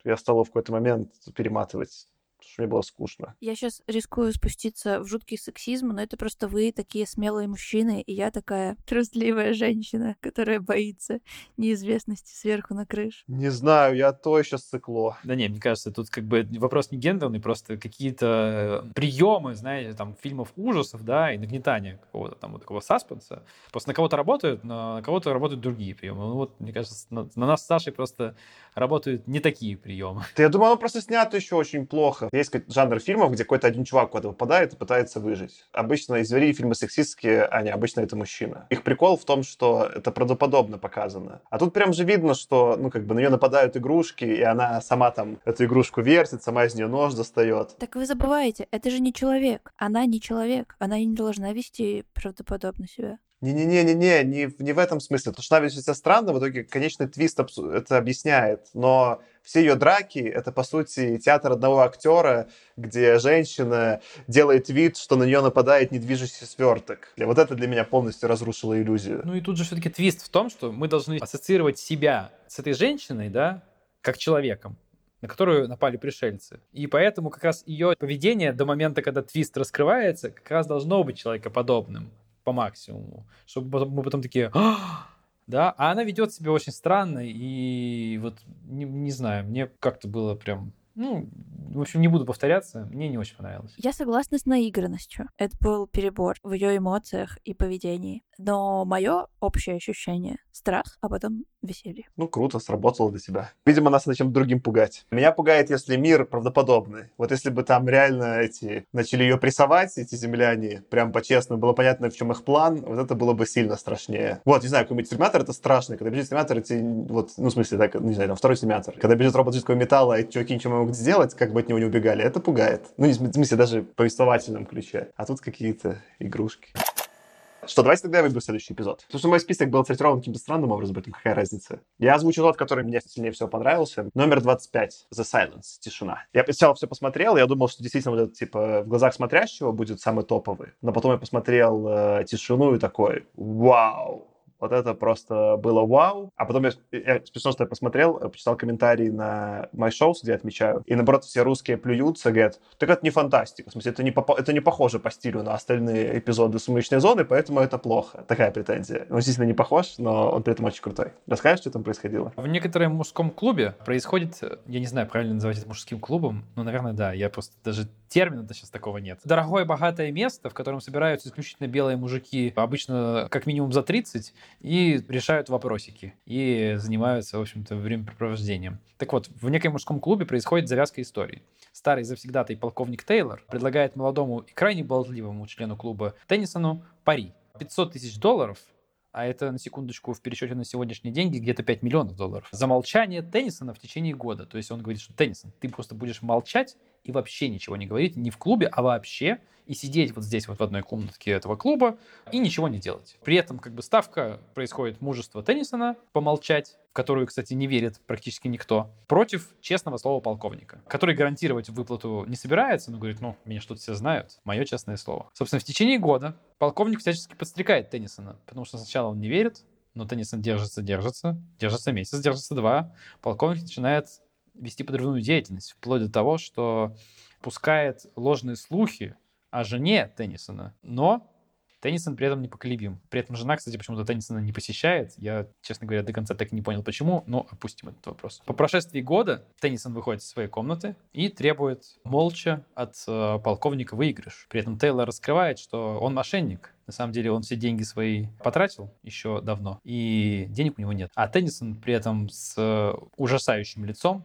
Я стал в какой-то момент перематывать, потому что мне было скучно. Я сейчас рискую спуститься в жуткий сексизм, но это просто вы такие смелые мужчины, и я такая трусливая женщина, которая боится неизвестности сверху на крыш. Не знаю, я то еще цикло. Да не, мне кажется, тут как бы вопрос не гендерный, просто какие-то приемы, знаете, там, фильмов ужасов, да, и нагнетания какого-то там вот такого саспенса. Просто на кого-то работают, но на кого-то работают другие приемы. Ну вот, мне кажется, на, на нас с Сашей просто работают не такие приемы. Да я думаю, оно просто снято еще очень плохо. Есть жанр фильмов, где какой-то один чувак куда-то попадает и пытается выжить. Обычно из звери фильмы сексистские, а не обычно это мужчина. Их прикол в том, что это правдоподобно показано. А тут прям же видно, что, ну, как бы на нее нападают игрушки, и она сама там эту игрушку вертит, сама из нее нож достает. Так вы забываете, это же не человек. Она не человек. Она не должна вести правдоподобно себя. Не-не-не-не-не, не, не в этом смысле. Потому что она ведет себя странно, в итоге конечный твист это объясняет. Но все ее драки — это, по сути, театр одного актера, где женщина делает вид, что на нее нападает недвижущийся сверток. И вот это для меня полностью разрушило иллюзию. Ну и тут же все-таки твист в том, что мы должны ассоциировать себя с этой женщиной, да, как человеком на которую напали пришельцы. И поэтому как раз ее поведение до момента, когда твист раскрывается, как раз должно быть человекоподобным по максимуму. Чтобы мы потом такие... «А!» Да, а она ведет себя очень странно, и вот не, не знаю, мне как-то было прям, ну, в общем, не буду повторяться, мне не очень понравилось. Я согласна с наигранностью. Это был перебор в ее эмоциях и поведении. Но мое общее ощущение — страх, а потом веселье. Ну, круто, сработало для тебя. Видимо, нас надо чем-то другим пугать. Меня пугает, если мир правдоподобный. Вот если бы там реально эти начали ее прессовать, эти земляне, прям по-честному, было понятно, в чем их план, вот это было бы сильно страшнее. Вот, не знаю, какой-нибудь терминатор это страшно. Когда бежит терминатор, эти, вот, ну, в смысле, так, не знаю, там, второй терминатор. Когда бежит робот жидкого металла, и чуваки ничего могут сделать, как бы от него не убегали, это пугает. Ну, в смысле, даже в повествовательном ключе. А тут какие-то игрушки. Что, давайте тогда я выберу следующий эпизод. Потому что мой список был отсортирован каким-то странным образом, поэтому какая разница. Я озвучу тот, который мне сильнее всего понравился. Номер 25. The Silence. Тишина. Я сначала все посмотрел, я думал, что действительно вот этот, типа, в глазах смотрящего будет самый топовый. Но потом я посмотрел э, тишину и такой, вау, вот это просто было вау. А потом я, я смешно, что я посмотрел, э, почитал комментарии на My Shows, где я отмечаю, и наоборот все русские плюются, говорят, так это не фантастика, в смысле, это не, попа- это не похоже по стилю на остальные эпизоды «Сумеречной зоны», поэтому это плохо. Такая претензия. Он действительно не похож, но он при этом очень крутой. Расскажешь, что там происходило? В некотором мужском клубе происходит, я не знаю, правильно называть это мужским клубом, но, наверное, да, я просто даже термина-то сейчас такого нет. Дорогое богатое место, в котором собираются исключительно белые мужики, обычно как минимум за 30, и решают вопросики, и занимаются, в общем-то, времяпрепровождением. Так вот, в неком мужском клубе происходит завязка истории. Старый завсегдатый полковник Тейлор предлагает молодому и крайне болтливому члену клуба Теннисону пари. 500 тысяч долларов а это, на секундочку, в пересчете на сегодняшние деньги где-то 5 миллионов долларов. За молчание Теннисона в течение года. То есть он говорит, что Теннисон, ты просто будешь молчать и вообще ничего не говорить, не в клубе, а вообще, и сидеть вот здесь вот в одной комнатке этого клуба и ничего не делать. При этом как бы ставка происходит мужество Теннисона помолчать, в которую, кстати, не верит практически никто, против честного слова полковника, который гарантировать выплату не собирается, но говорит, ну, меня что-то все знают, мое честное слово. Собственно, в течение года полковник всячески подстрекает Теннисона, потому что сначала он не верит, но Теннисон держится, держится, держится месяц, держится два. Полковник начинает вести подрывную деятельность, вплоть до того, что пускает ложные слухи о жене Теннисона, но Теннисон при этом непоколебим. При этом жена, кстати, почему-то Теннисона не посещает. Я, честно говоря, до конца так и не понял, почему, но опустим этот вопрос. По прошествии года Теннисон выходит из своей комнаты и требует молча от э, полковника выигрыш. При этом Тейлор раскрывает, что он мошенник, на самом деле он все деньги свои потратил еще давно, и денег у него нет. А Теннисон при этом с э, ужасающим лицом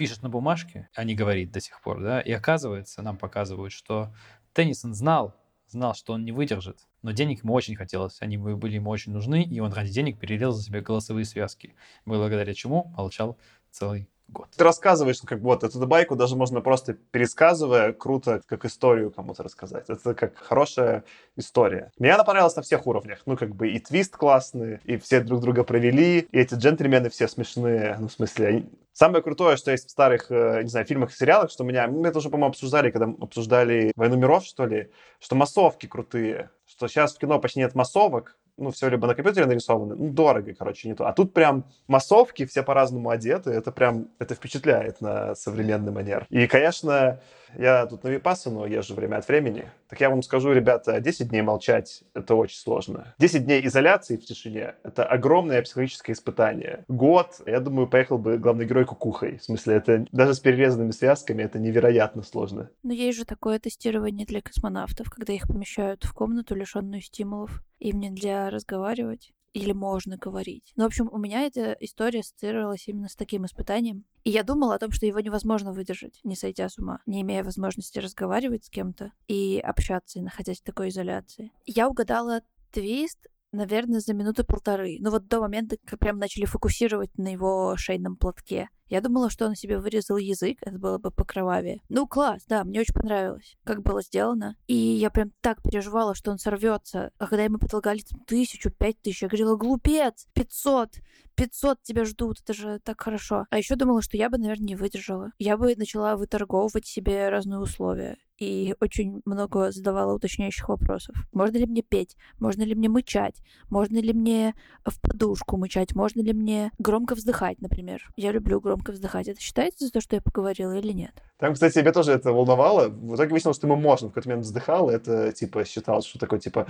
пишет на бумажке, а не говорит до сих пор, да, и оказывается, нам показывают, что Теннисон знал, знал, что он не выдержит, но денег ему очень хотелось, они были ему очень нужны, и он ради денег перерезал себе голосовые связки, благодаря чему молчал целый год. Ты рассказываешь, ну, как вот эту байку даже можно просто пересказывая, круто, как историю кому-то рассказать. Это как хорошая история. Мне она понравилась на всех уровнях. Ну, как бы и твист классный, и все друг друга провели, и эти джентльмены все смешные. Ну, в смысле, они... Самое крутое, что есть в старых, э, не знаю, фильмах и сериалах, что меня, мы это уже, по-моему, обсуждали, когда обсуждали «Войну миров», что ли, что массовки крутые, что сейчас в кино почти нет массовок, ну, все либо на компьютере нарисовано, ну, дорого, короче, не то. А тут прям массовки, все по-разному одеты, это прям, это впечатляет на современный манер. И, конечно, я тут на Випассану езжу время от времени. Так я вам скажу, ребята, 10 дней молчать — это очень сложно. 10 дней изоляции в тишине — это огромное психологическое испытание. Год, я думаю, поехал бы главный герой кукухой. В смысле, это даже с перерезанными связками это невероятно сложно. Но есть же такое тестирование для космонавтов, когда их помещают в комнату, лишенную стимулов. Им нельзя разговаривать или можно говорить. Ну, в общем, у меня эта история ассоциировалась именно с таким испытанием. И я думала о том, что его невозможно выдержать, не сойдя с ума, не имея возможности разговаривать с кем-то и общаться, находясь в такой изоляции. Я угадала твист наверное, за минуты полторы. Ну вот до момента, как прям начали фокусировать на его шейном платке. Я думала, что он себе вырезал язык, это было бы покровавее. Ну, класс, да, мне очень понравилось, как было сделано. И я прям так переживала, что он сорвется. А когда ему предлагали тысячу, пять тысяч, я говорила, глупец, пятьсот, пятьсот тебя ждут, это же так хорошо. А еще думала, что я бы, наверное, не выдержала. Я бы начала выторговывать себе разные условия и очень много задавала уточняющих вопросов. Можно ли мне петь? Можно ли мне мычать? Можно ли мне в подушку мычать? Можно ли мне громко вздыхать, например? Я люблю громко вздыхать. Это считается за то, что я поговорила или нет? Там, кстати, тебя тоже это волновало. В итоге выяснилось, что мы можем. В какой-то момент вздыхал, это, типа, считалось, что такое, типа,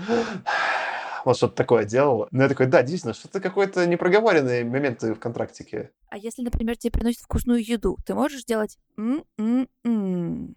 вот что-то такое делала. Но я такой, да, действительно, что-то какой-то непроговоренный момент в контрактике. А если, например, тебе приносят вкусную еду, ты можешь сделать м-м-м?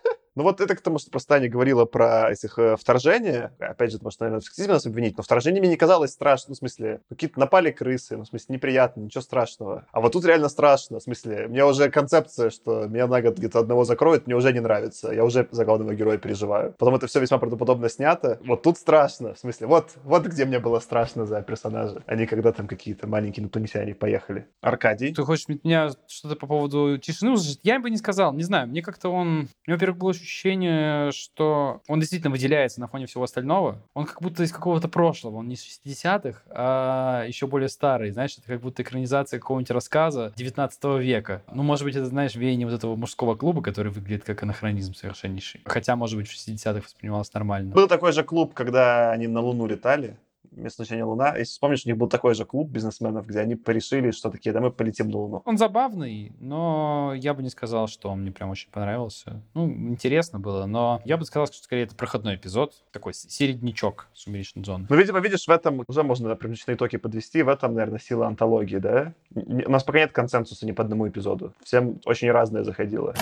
Ну вот это к тому, что просто Таня говорила про этих э, вторжения. Опять же, может, наверное, в сексизме нас обвинить, но вторжение мне не казалось страшным. Ну, в смысле, какие-то напали крысы, ну, в смысле, неприятно, ничего страшного. А вот тут реально страшно. В смысле, мне уже концепция, что меня на год где-то одного закроют, мне уже не нравится. Я уже за главного героя переживаю. Потом это все весьма правдоподобно снято. Вот тут страшно. В смысле, вот, вот где мне было страшно за персонажа, а не когда там какие-то маленькие инопланетяне поехали. Аркадий? Ты хочешь меня что-то по поводу тишины услышать? Я бы не сказал, не знаю. Мне как-то он... Мне, во-первых, было ощущение, что он действительно выделяется на фоне всего остального. Он как будто из какого-то прошлого, он не из 60-х, а еще более старый. Знаешь, это как будто экранизация какого-нибудь рассказа 19 века. Ну, может быть, это, знаешь, веяние вот этого мужского клуба, который выглядит как анахронизм совершеннейший. Хотя, может быть, в 60-х воспринималось нормально. Был такой же клуб, когда они на Луну летали место значения Луна. Если вспомнишь, у них был такой же клуб бизнесменов, где они порешили, что такие, да мы полетим на Луну. Он забавный, но я бы не сказал, что он мне прям очень понравился. Ну, интересно было, но я бы сказал, что скорее это проходной эпизод, такой середнячок сумеречной зоны. Ну, видимо, видишь, в этом уже можно примечные итоги подвести, в этом, наверное, сила антологии, да? У нас пока нет консенсуса ни по одному эпизоду. Всем очень разное заходило.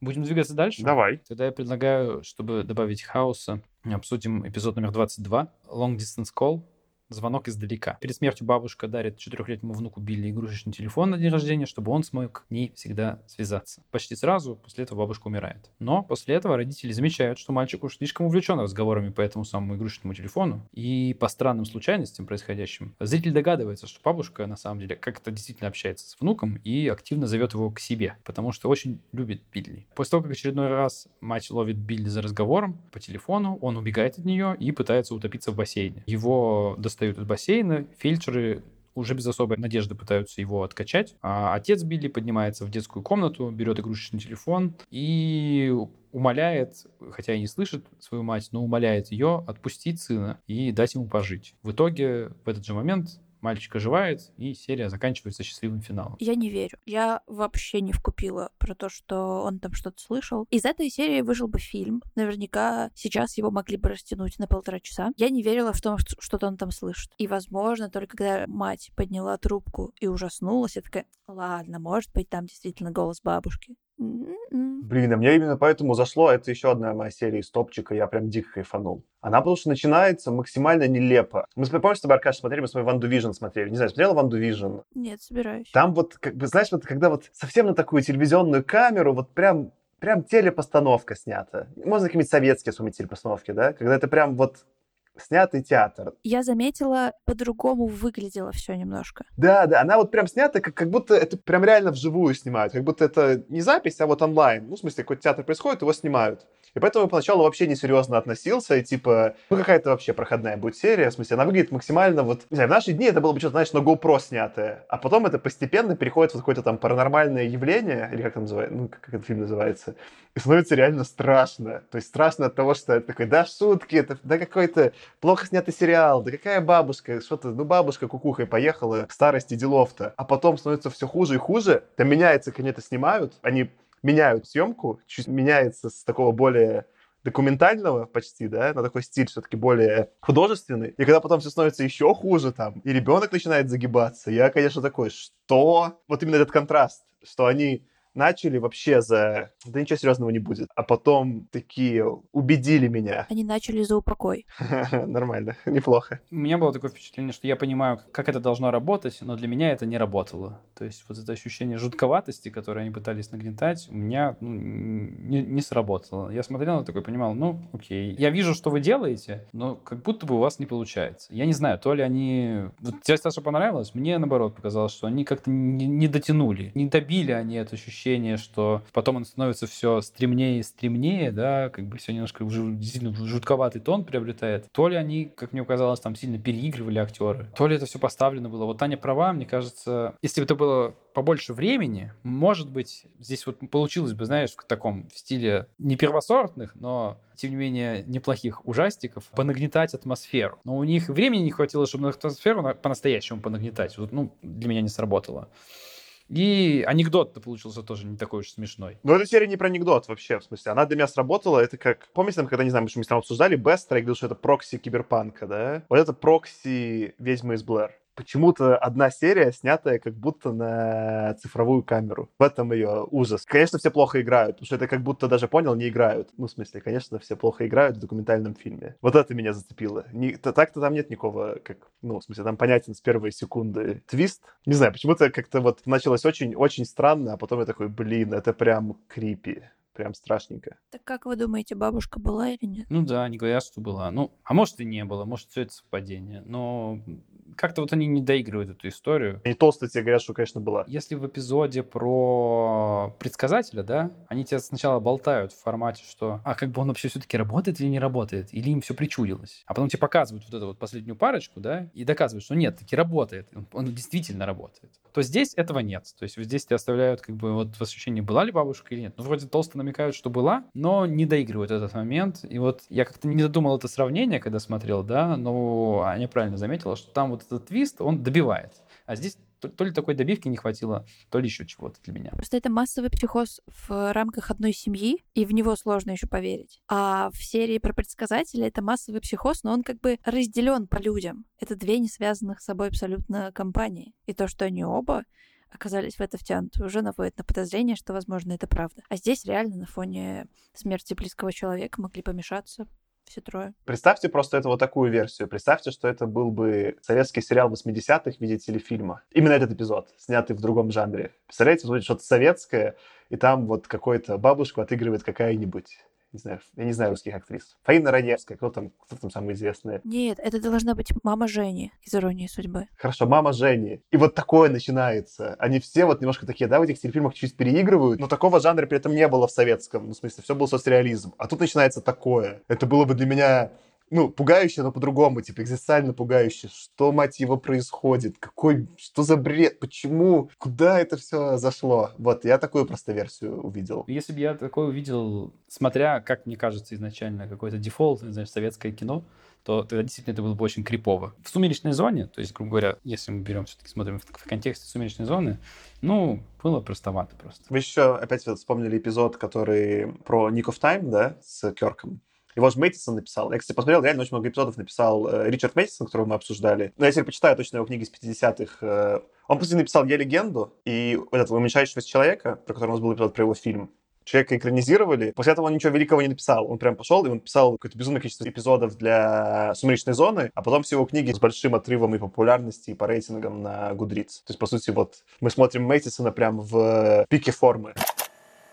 Будем двигаться дальше? Давай. Тогда я предлагаю, чтобы добавить хаоса, обсудим эпизод номер 22, Long Distance Call, звонок издалека. Перед смертью бабушка дарит четырехлетнему внуку Билли игрушечный телефон на день рождения, чтобы он смог к ней всегда связаться. Почти сразу после этого бабушка умирает. Но после этого родители замечают, что мальчик уж слишком увлечен разговорами по этому самому игрушечному телефону. И по странным случайностям происходящим, зритель догадывается, что бабушка на самом деле как-то действительно общается с внуком и активно зовет его к себе, потому что очень любит Билли. После того, как очередной раз мать ловит Билли за разговором по телефону, он убегает от нее и пытается утопиться в бассейне. Его достают из бассейна, фельдшеры уже без особой надежды пытаются его откачать. А отец Билли поднимается в детскую комнату, берет игрушечный телефон и умоляет, хотя и не слышит свою мать, но умоляет ее отпустить сына и дать ему пожить. В итоге в этот же момент мальчик оживает, и серия заканчивается счастливым финалом. Я не верю. Я вообще не вкупила про то, что он там что-то слышал. Из этой серии вышел бы фильм. Наверняка сейчас его могли бы растянуть на полтора часа. Я не верила в том, что что-то он там слышит. И, возможно, только когда мать подняла трубку и ужаснулась, я такая, ладно, может быть, там действительно голос бабушки. М-м-м. Блин, а мне именно поэтому зашло. Это еще одна моя серия из топчика. Я прям дико кайфанул. Она потому что начинается максимально нелепо. Мы, с- помнишь, с тобой, Аркаш, смотрели, мы с тобой Ван Division смотрели. Не знаю, смотрела Ван Division? Нет, собираюсь. Там вот, как бы, знаешь, вот когда вот совсем на такую телевизионную камеру, вот прям прям телепостановка снята. Можно какие-нибудь советские вспомнить телепостановки, да? Когда это прям вот снятый театр. Я заметила, по-другому выглядело все немножко. Да, да, она вот прям снята, как, как будто это прям реально вживую снимают. Как будто это не запись, а вот онлайн. Ну, в смысле, какой-то театр происходит, его снимают. И поэтому я поначалу вообще несерьезно относился, и типа, ну какая-то вообще проходная будет серия, в смысле, она выглядит максимально вот, не знаю, в наши дни это было бы что-то, знаешь, на GoPro снятое, а потом это постепенно переходит в какое-то там паранормальное явление, или как это называется, ну, как этот фильм называется, и становится реально страшно. То есть страшно от того, что такой, да, шутки, это, да, какой-то плохо снятый сериал, да какая бабушка, что-то, ну, бабушка кукухой поехала старости делов-то, а потом становится все хуже и хуже, там меняется, как они это снимают, они меняют съемку, чуть меняется с такого более документального почти, да, на такой стиль все-таки более художественный. И когда потом все становится еще хуже там, и ребенок начинает загибаться, я, конечно, такой, что? Вот именно этот контраст, что они начали вообще за... Да ничего серьезного не будет. А потом такие убедили меня. Они начали за упокой. Нормально, неплохо. У меня было такое впечатление, что я понимаю, как это должно работать, но для меня это не работало. То есть вот это ощущение жутковатости, которое они пытались нагнетать, у меня ну, не, не сработало. Я смотрел и такой понимал, ну, окей. Я вижу, что вы делаете, но как будто бы у вас не получается. Я не знаю, то ли они... Вот тебе, Сташа, понравилось? Мне, наоборот, показалось, что они как-то не, не дотянули. Не добили они это ощущение, что потом он становится все стремнее и стремнее, да, как бы все немножко уже действительно жутковатый тон приобретает. То ли они, как мне казалось, там сильно переигрывали актеры, то ли это все поставлено было. Вот Таня права, мне кажется, если бы это было побольше времени, может быть, здесь вот получилось бы, знаешь, в таком в стиле не первосортных, но, тем не менее, неплохих ужастиков, понагнетать атмосферу. Но у них времени не хватило, чтобы атмосферу на- по-настоящему понагнетать. Вот, ну, для меня не сработало. И анекдот-то получился тоже не такой уж смешной. Но эта серия не про анекдот вообще, в смысле. Она для меня сработала, это как... Помните, там, когда, не знаю, мы что мы с тобой обсуждали, Бестра говорил, что это прокси киберпанка, да? Вот это прокси ведьмы из Блэр. Почему-то одна серия, снятая как будто на цифровую камеру. В этом ее ужас. Конечно, все плохо играют, потому что это как будто даже понял, не играют. Ну, в смысле, конечно, все плохо играют в документальном фильме. Вот это меня зацепило. Не- т- Так-то там нет никакого, как, ну, в смысле, там понятен с первой секунды твист. Не знаю, почему-то как-то вот началось очень-очень странно, а потом я такой, блин, это прям крипи. Прям страшненько. Так как вы думаете, бабушка была или нет? Ну да, они говорят, что была. Ну, а может и не было, может все это совпадение. Но как-то вот они не доигрывают эту историю. Они толстые тебе говорят, что, конечно, была. Если в эпизоде про предсказателя, да, они тебя сначала болтают в формате, что а как бы он вообще все-таки работает или не работает, или им все причудилось. А потом тебе показывают вот эту вот последнюю парочку, да, и доказывают, что нет, таки работает. Он, он действительно работает. То здесь этого нет. То есть вот здесь тебя оставляют как бы вот в ощущении, была ли бабушка или нет. Ну, вроде толсто намекают, что была, но не доигрывают этот момент. И вот я как-то не додумал это сравнение, когда смотрел, да, но Аня правильно заметила, что там вот этот твист, он добивает. А здесь то, то ли такой добивки не хватило, то ли еще чего-то для меня. Просто это массовый психоз в рамках одной семьи, и в него сложно еще поверить. А в серии про предсказателя это массовый психоз, но он как бы разделен по людям. Это две не связанных с собой абсолютно компании. И то, что они оба оказались в это втянуты, уже наводит на подозрение, что, возможно, это правда. А здесь реально на фоне смерти близкого человека могли помешаться все трое. Представьте просто это вот такую версию. Представьте, что это был бы советский сериал 80-х в виде телефильма. Именно этот эпизод, снятый в другом жанре. Представляете, вот что-то советское, и там вот какой-то бабушку отыгрывает какая-нибудь не знаю, я не знаю русских актрис. Фаина Раневская, кто там, кто там самый известный? Нет, это должна быть мама Жени из «Иронии судьбы». Хорошо, мама Жени. И вот такое начинается. Они все вот немножко такие, да, в этих телефильмах чуть переигрывают, но такого жанра при этом не было в советском. Ну, в смысле, все был соцреализм. А тут начинается такое. Это было бы для меня ну, пугающе, но по-другому, типа, экзистенциально пугающе. Что, мать его, происходит? Какой, что за бред? Почему? Куда это все зашло? Вот, я такую просто версию увидел. Если бы я такое увидел, смотря, как мне кажется, изначально какой-то дефолт, знаешь, советское кино, то тогда действительно это было бы очень крипово. В «Сумеречной зоне», то есть, грубо говоря, если мы берем, все-таки смотрим в, в контексте «Сумеречной зоны», ну, было простовато просто. Вы еще опять вспомнили эпизод, который про Nick of Time, да, с Керком. Его же Мэттисон написал. Я, кстати, посмотрел, реально очень много эпизодов написал э, Ричард Мэттисон, которого мы обсуждали. Но я теперь почитаю точно его книги с 50-х. Э, он, после написал «Я легенду» и этого уменьшающегося человека, про который у нас был эпизод про его фильм. Человека экранизировали. После этого он ничего великого не написал. Он прям пошел, и он писал какое-то безумное количество эпизодов для «Сумеречной зоны», а потом все его книги с большим отрывом и популярности, и по рейтингам на Goodreads. То есть, по сути, вот мы смотрим Мэттисона прям в пике формы.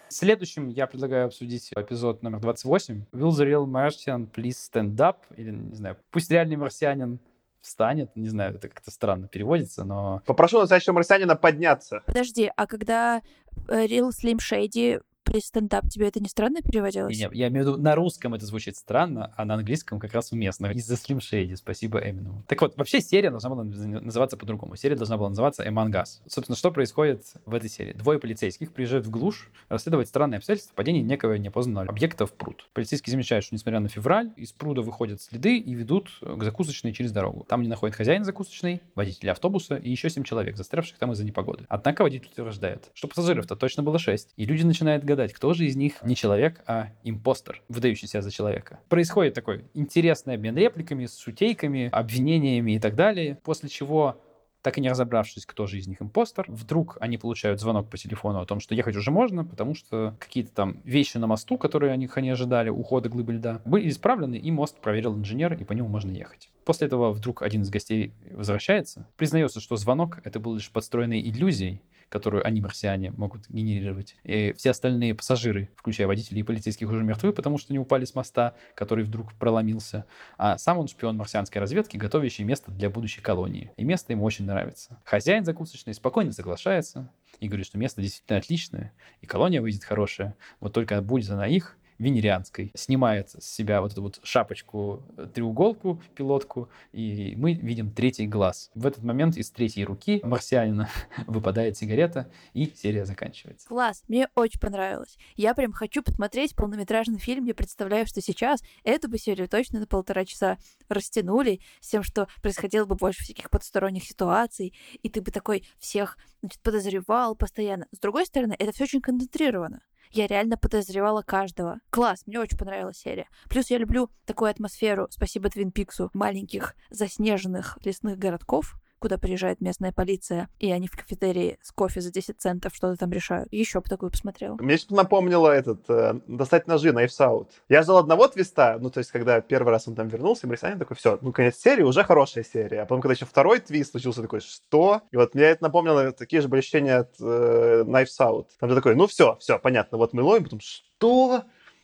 Следующим я предлагаю обсудить эпизод номер 28. Will the real Martian please stand up? Или, не знаю, пусть реальный марсианин встанет. Не знаю, это как-то странно переводится, но... Попрошу настоящего марсианина подняться. Подожди, а когда э, Real Slim Shady при стендап тебе это не странно переводилось? Не, я имею в виду, на русском это звучит странно, а на английском как раз уместно. Из-за Shady, спасибо Эмину. Так вот, вообще серия должна была называться по-другому. Серия должна была называться Among Us. Собственно, что происходит в этой серии? Двое полицейских приезжают в глушь расследовать странные обстоятельства падения некого неопознанного объекта в пруд. Полицейские замечают, что несмотря на февраль, из пруда выходят следы и ведут к закусочной через дорогу. Там не находят хозяин закусочной, водителя автобуса и еще семь человек, застрявших там из-за непогоды. Однако водитель утверждает, что пассажиров-то точно было шесть, и люди начинают гадать, кто же из них не человек, а импостер, выдающий себя за человека. Происходит такой интересный обмен репликами, шутейками, обвинениями и так далее, после чего так и не разобравшись, кто же из них импостер, вдруг они получают звонок по телефону о том, что ехать уже можно, потому что какие-то там вещи на мосту, которые они, они ожидали, ухода глыбы льда, были исправлены, и мост проверил инженер, и по нему можно ехать. После этого вдруг один из гостей возвращается, признается, что звонок — это был лишь подстроенной иллюзией, которую они, марсиане, могут генерировать. И все остальные пассажиры, включая водителей и полицейских, уже мертвы, потому что они упали с моста, который вдруг проломился. А сам он шпион марсианской разведки, готовящий место для будущей колонии. И место ему очень нравится. Хозяин закусочной спокойно соглашается и говорит, что место действительно отличное, и колония выйдет хорошая. Вот только будет она их, венерианской, снимает с себя вот эту вот шапочку, э, треуголку, пилотку, и мы видим третий глаз. В этот момент из третьей руки марсианина выпадает сигарета, и серия заканчивается. Класс, мне очень понравилось. Я прям хочу посмотреть полнометражный фильм. Я представляю, что сейчас эту бы серию точно на полтора часа растянули с тем, что происходило бы больше всяких подсторонних ситуаций, и ты бы такой всех значит, подозревал постоянно. С другой стороны, это все очень концентрировано. Я реально подозревала каждого. Класс, мне очень понравилась серия. Плюс я люблю такую атмосферу, спасибо Твин Пиксу, маленьких заснеженных лесных городков, куда приезжает местная полиция, и они в кафетерии с кофе за 10 центов что-то там решают. Еще бы такую посмотрела. Мне что-то напомнило этот, э, достать ножи, Knives Out. Я ждал одного твиста, ну, то есть, когда первый раз он там вернулся, Марисанин такой, все, ну, конец серии, уже хорошая серия. А потом, когда еще второй твист случился, такой, что? И вот мне это напомнило такие же были ощущения от э, Knives Out. Там же такой, ну, все, все, понятно, вот мы ловим, потом, что?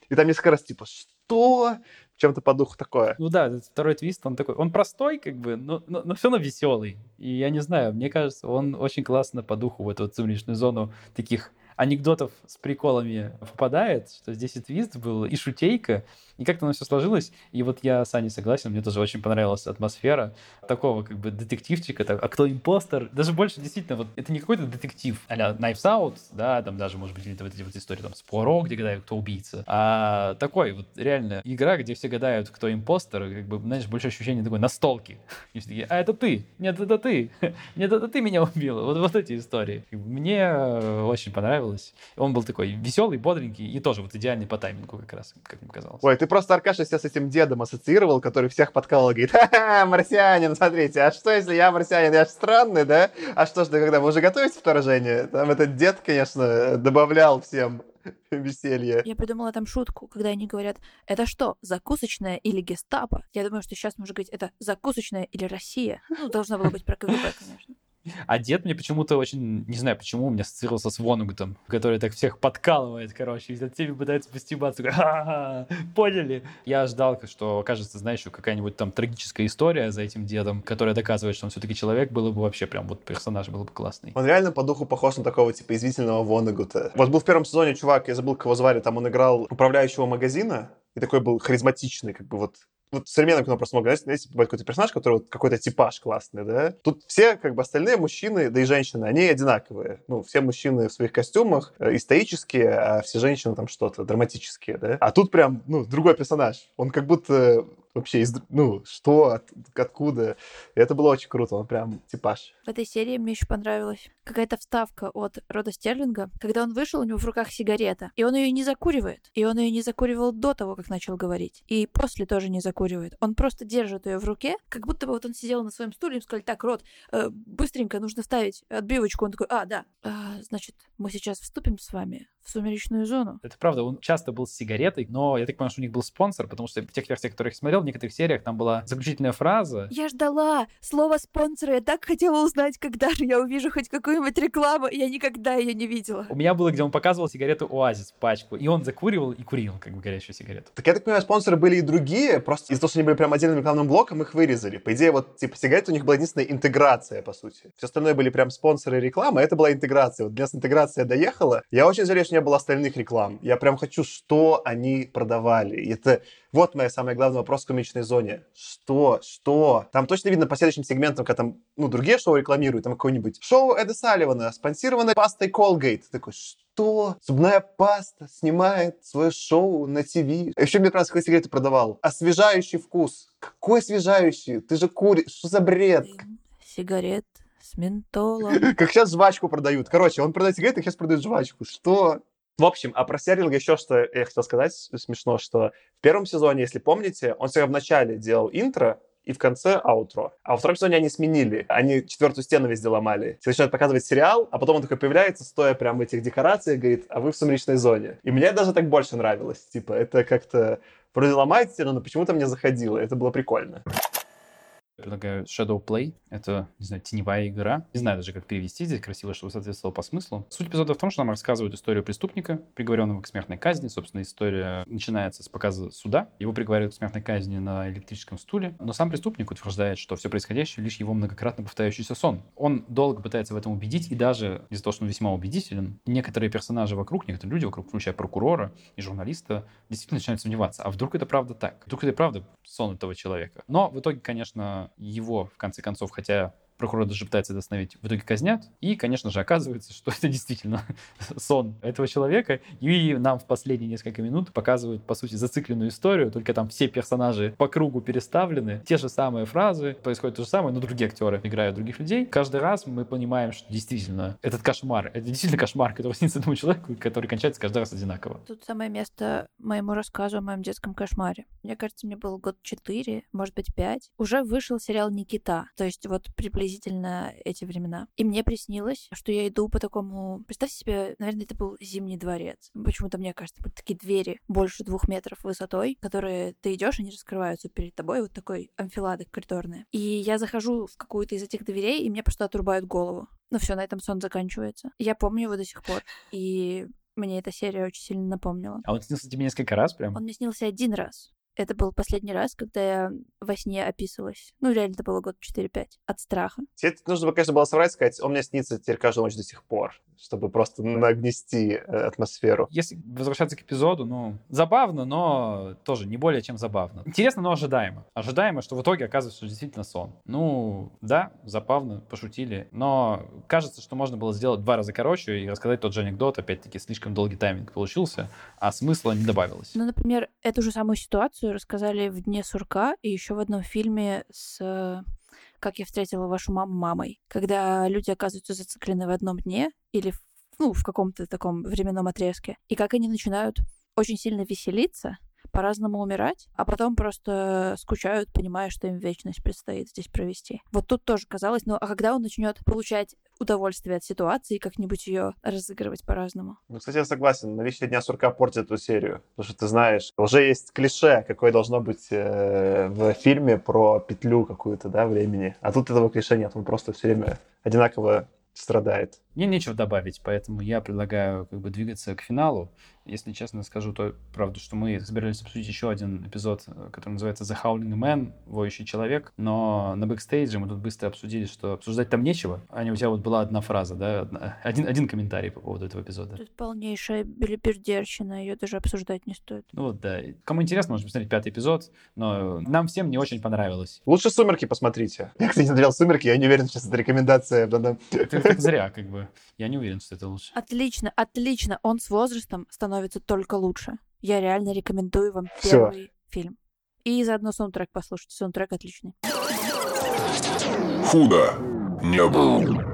И там несколько раз, типа, что? Чем-то по духу такое. Ну да, второй твист, он такой, он простой, как бы, но, но, но все равно веселый. И я не знаю, мне кажется, он очень классно по духу в эту вот сумеречную зону таких анекдотов с приколами впадает, что здесь и твист был, и шутейка, и как-то оно все сложилось. И вот я с Аней согласен, мне тоже очень понравилась атмосфера такого как бы детективчика, так, а кто импостер? Даже больше действительно, вот это не какой-то детектив а Knives Out, да, там даже, может быть, вот эти вот истории там с Пуаро, где гадают, кто убийца, а такой вот реально игра, где все гадают, кто импостер, как бы, знаешь, больше ощущение такой настолки. И все такие, а это ты, нет, это ты, нет, это ты меня убил. Вот, вот эти истории. Мне очень понравилось понравилось. Он был такой веселый, бодренький и тоже вот идеальный по таймингу как раз, как мне казалось. Ой, ты просто, Аркаша, себя с этим дедом ассоциировал, который всех подкалывал и говорит, ха-ха, марсианин, смотрите, а что, если я марсианин, я же странный, да? А что ж, ты когда, вы уже готовите вторжение? Там этот дед, конечно, добавлял всем веселье. Я придумала там шутку, когда они говорят, это что, закусочная или гестапо? Я думаю, что сейчас можно говорить, это закусочная или Россия. Ну, должно было быть про КГБ, конечно. А дед мне почему-то очень, не знаю почему, у меня ассоциировался с Вонугутом, который так всех подкалывает, короче, и над всеми пытается постебаться. Поняли? Я ждал, что кажется, знаешь, какая-нибудь там трагическая история за этим дедом, которая доказывает, что он все-таки человек, было бы вообще прям вот персонаж был бы классный. Он реально по духу похож на такого, типа, извительного Вонугута. Вот был в первом сезоне чувак, я забыл, кого звали, там он играл управляющего магазина, и такой был харизматичный, как бы вот вот в современном кино просто много, знаете, бывает какой-то персонаж, который вот какой-то типаж классный, да? Тут все, как бы, остальные мужчины, да и женщины, они одинаковые. Ну, все мужчины в своих костюмах э, исторические, а все женщины там что-то драматические, да? А тут прям, ну, другой персонаж. Он как будто вообще, из, ну, что, от, откуда. И это было очень круто, он прям типаж. В этой серии мне еще понравилась какая-то вставка от Рода Стерлинга, когда он вышел, у него в руках сигарета, и он ее не закуривает. И он ее не закуривал до того, как начал говорить. И после тоже не закуривает. Он просто держит ее в руке, как будто бы вот он сидел на своем стуле, и сказали, так, Рот, э, быстренько нужно вставить отбивочку. Он такой, а, да, а, значит, мы сейчас вступим с вами в сумеречную зону. Это правда, он часто был с сигаретой, но я так понимаю, что у них был спонсор, потому что в тех версиях, которые я смотрел, в некоторых сериях там была заключительная фраза. Я ждала слово спонсора, я так хотела узнать, когда же я увижу хоть какую-нибудь рекламу, я никогда ее не видела. У меня было, где он показывал сигарету Оазис, пачку, и он закуривал и курил, как бы горящую сигарету. Так я так понимаю, спонсоры были и другие, просто из-за того, что они были прям отдельным рекламным блоком, их вырезали. По идее, вот, типа, сигарет у них была единственная интеграция, по сути. Все остальное были прям спонсоры рекламы, а это была интеграция. Вот для нас интеграция доехала. Я очень жалею, что не было остальных реклам. Я прям хочу, что они продавали. Это вот моя самая главный вопрос в комичной зоне. Что? Что? Там точно видно по следующим сегментам, когда там, ну, другие шоу рекламируют, там какое-нибудь шоу Эда Салливана, спонсированное пастой Colgate. Такой, что? Зубная паста снимает свое шоу на ТВ. Еще мне раз какой сигареты продавал. Освежающий вкус. Какой освежающий? Ты же куришь. Что за бред? Сигарет с ментолом. Как сейчас жвачку продают. Короче, он продает сигареты, сейчас продает жвачку. Что? В общем, а про Стерлинга еще что я хотел сказать, смешно, что в первом сезоне, если помните, он всегда в начале делал интро, и в конце аутро. А во втором сезоне они сменили. Они четвертую стену везде ломали. Все начинают показывать сериал, а потом он такой появляется, стоя прямо в этих декорациях, говорит, а вы в сумеречной зоне. И мне даже так больше нравилось. Типа, это как-то вроде ломает стену, но почему-то мне заходило. Это было прикольно предлагаю Shadow Play. Это, не знаю, теневая игра. Не знаю даже, как перевести здесь красиво, чтобы соответствовало по смыслу. Суть эпизода в том, что нам рассказывают историю преступника, приговоренного к смертной казни. Собственно, история начинается с показа суда. Его приговаривают к смертной казни на электрическом стуле. Но сам преступник утверждает, что все происходящее лишь его многократно повторяющийся сон. Он долго пытается в этом убедить, и даже из-за того, что он весьма убедителен, некоторые персонажи вокруг, некоторые люди вокруг, включая прокурора и журналиста, действительно начинают сомневаться. А вдруг это правда так? Вдруг это правда сон этого человека? Но в итоге, конечно, его, в конце концов, хотя прокурор даже пытается это остановить, в итоге казнят. И, конечно же, оказывается, что это действительно сон этого человека. И нам в последние несколько минут показывают, по сути, зацикленную историю, только там все персонажи по кругу переставлены, те же самые фразы, происходит то же самое, но другие актеры играют других людей. Каждый раз мы понимаем, что действительно этот кошмар, это действительно кошмар, который снится этому человеку, который кончается каждый раз одинаково. Тут самое место моему рассказу о моем детском кошмаре. Мне кажется, мне было год 4, может быть, 5. Уже вышел сериал «Никита». То есть вот приблизительно приблизительно эти времена. И мне приснилось, что я иду по такому... Представьте себе, наверное, это был Зимний дворец. Почему-то мне кажется, вот такие двери больше двух метров высотой, которые ты идешь, они раскрываются перед тобой, вот такой амфилады коридорные. И я захожу в какую-то из этих дверей, и мне просто отрубают голову. Ну все, на этом сон заканчивается. Я помню его до сих пор. И мне эта серия очень сильно напомнила. А он снился тебе несколько раз прям? Он мне снился один раз. Это был последний раз, когда я во сне описывалась. Ну, реально, это было год 4-5. От страха. Тебе нужно, конечно, было соврать, сказать, он мне снится теперь каждую ночь до сих пор, чтобы просто нагнести э, атмосферу. Если возвращаться к эпизоду, ну, забавно, но тоже не более чем забавно. Интересно, но ожидаемо. Ожидаемо, что в итоге оказывается, что действительно сон. Ну, да, забавно, пошутили, но кажется, что можно было сделать два раза короче и рассказать тот же анекдот, опять-таки, слишком долгий тайминг получился, а смысла не добавилось. Ну, например, эту же самую ситуацию ситуацию рассказали в «Дне сурка» и еще в одном фильме с «Как я встретила вашу маму мамой», когда люди оказываются зациклены в одном дне или в ну, в каком-то таком временном отрезке, и как они начинают очень сильно веселиться, по-разному умирать, а потом просто скучают, понимая, что им вечность предстоит здесь провести. Вот тут тоже казалось, ну а когда он начнет получать удовольствие от ситуации и как-нибудь ее разыгрывать по-разному? Ну, кстати, я согласен. Наличие Дня Сурка портит эту серию. Потому что ты знаешь, уже есть клише, какое должно быть э, в фильме про петлю какую-то, да, времени. А тут этого клише нет. Он просто все время одинаково страдает. Мне нечего добавить, поэтому я предлагаю как бы двигаться к финалу. Если честно скажу, то правда, что мы собирались обсудить еще один эпизод, э, который называется The Howling Man, воющий человек, но на бэкстейдже мы тут быстро обсудили, что обсуждать там нечего. Аня, у тебя вот была одна фраза, да, один, один комментарий по поводу этого эпизода. Это полнейшая белибердерщина, ее даже обсуждать не стоит. Ну вот, да. Кому интересно, можно посмотреть пятый эпизод, но нам всем не очень понравилось. Лучше «Сумерки» посмотрите. Я, кстати, не смотрел «Сумерки», я не уверен, что это рекомендация. Это зря, как бы. Я не уверен, что это лучше. Отлично, отлично. Он с возрастом становится только лучше. Я реально рекомендую вам первый Всё. фильм. И заодно саундтрек послушайте. Саундтрек отличный. Худо не было.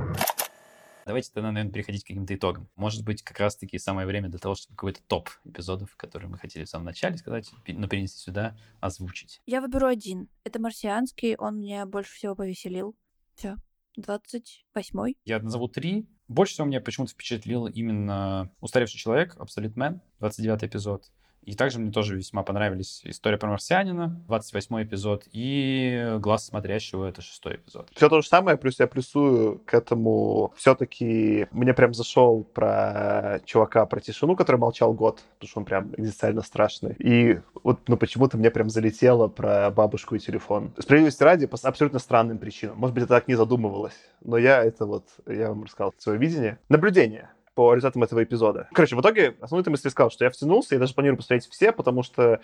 Давайте тогда, наверное, переходить к каким-то итогам. Может быть, как раз-таки самое время для того, чтобы какой-то топ эпизодов, которые мы хотели в самом начале сказать, но перенести сюда, озвучить. Я выберу один. Это марсианский, он меня больше всего повеселил. Все. 28-й. Я назову три. Больше всего меня почему-то впечатлил именно «Устаревший человек», «Absolute Man», 29 эпизод. И также мне тоже весьма понравились «История про марсианина», 28 эпизод, и «Глаз смотрящего» — это шестой эпизод. Все то же самое, плюс я плюсую к этому все-таки мне прям зашел про чувака, про тишину, который молчал год, потому что он прям экзистенциально страшный. И вот, ну, почему-то мне прям залетело про бабушку и телефон. Справедливости ради, по абсолютно странным причинам. Может быть, это так не задумывалось, но я это вот, я вам рассказал свое видение. Наблюдение по результатам этого эпизода. Короче, в итоге основную мысль сказал, что я втянулся, и даже планирую посмотреть все, потому что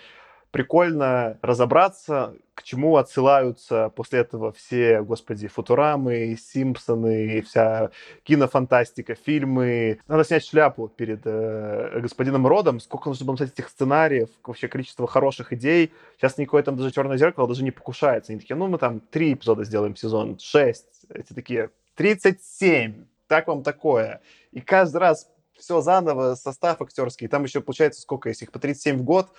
прикольно разобраться, к чему отсылаются после этого все, господи, Футурамы, Симпсоны, вся кинофантастика, фильмы. Надо снять шляпу перед э, господином Родом, сколько нужно было написать этих сценариев, вообще количество хороших идей. Сейчас никакое там даже «Черное зеркало» даже не покушается. Они такие, ну, мы там три эпизода сделаем сезон, шесть. Эти такие, 37 так вам такое. И каждый раз все заново, состав актерский. Там еще получается сколько, если их по 37 в год,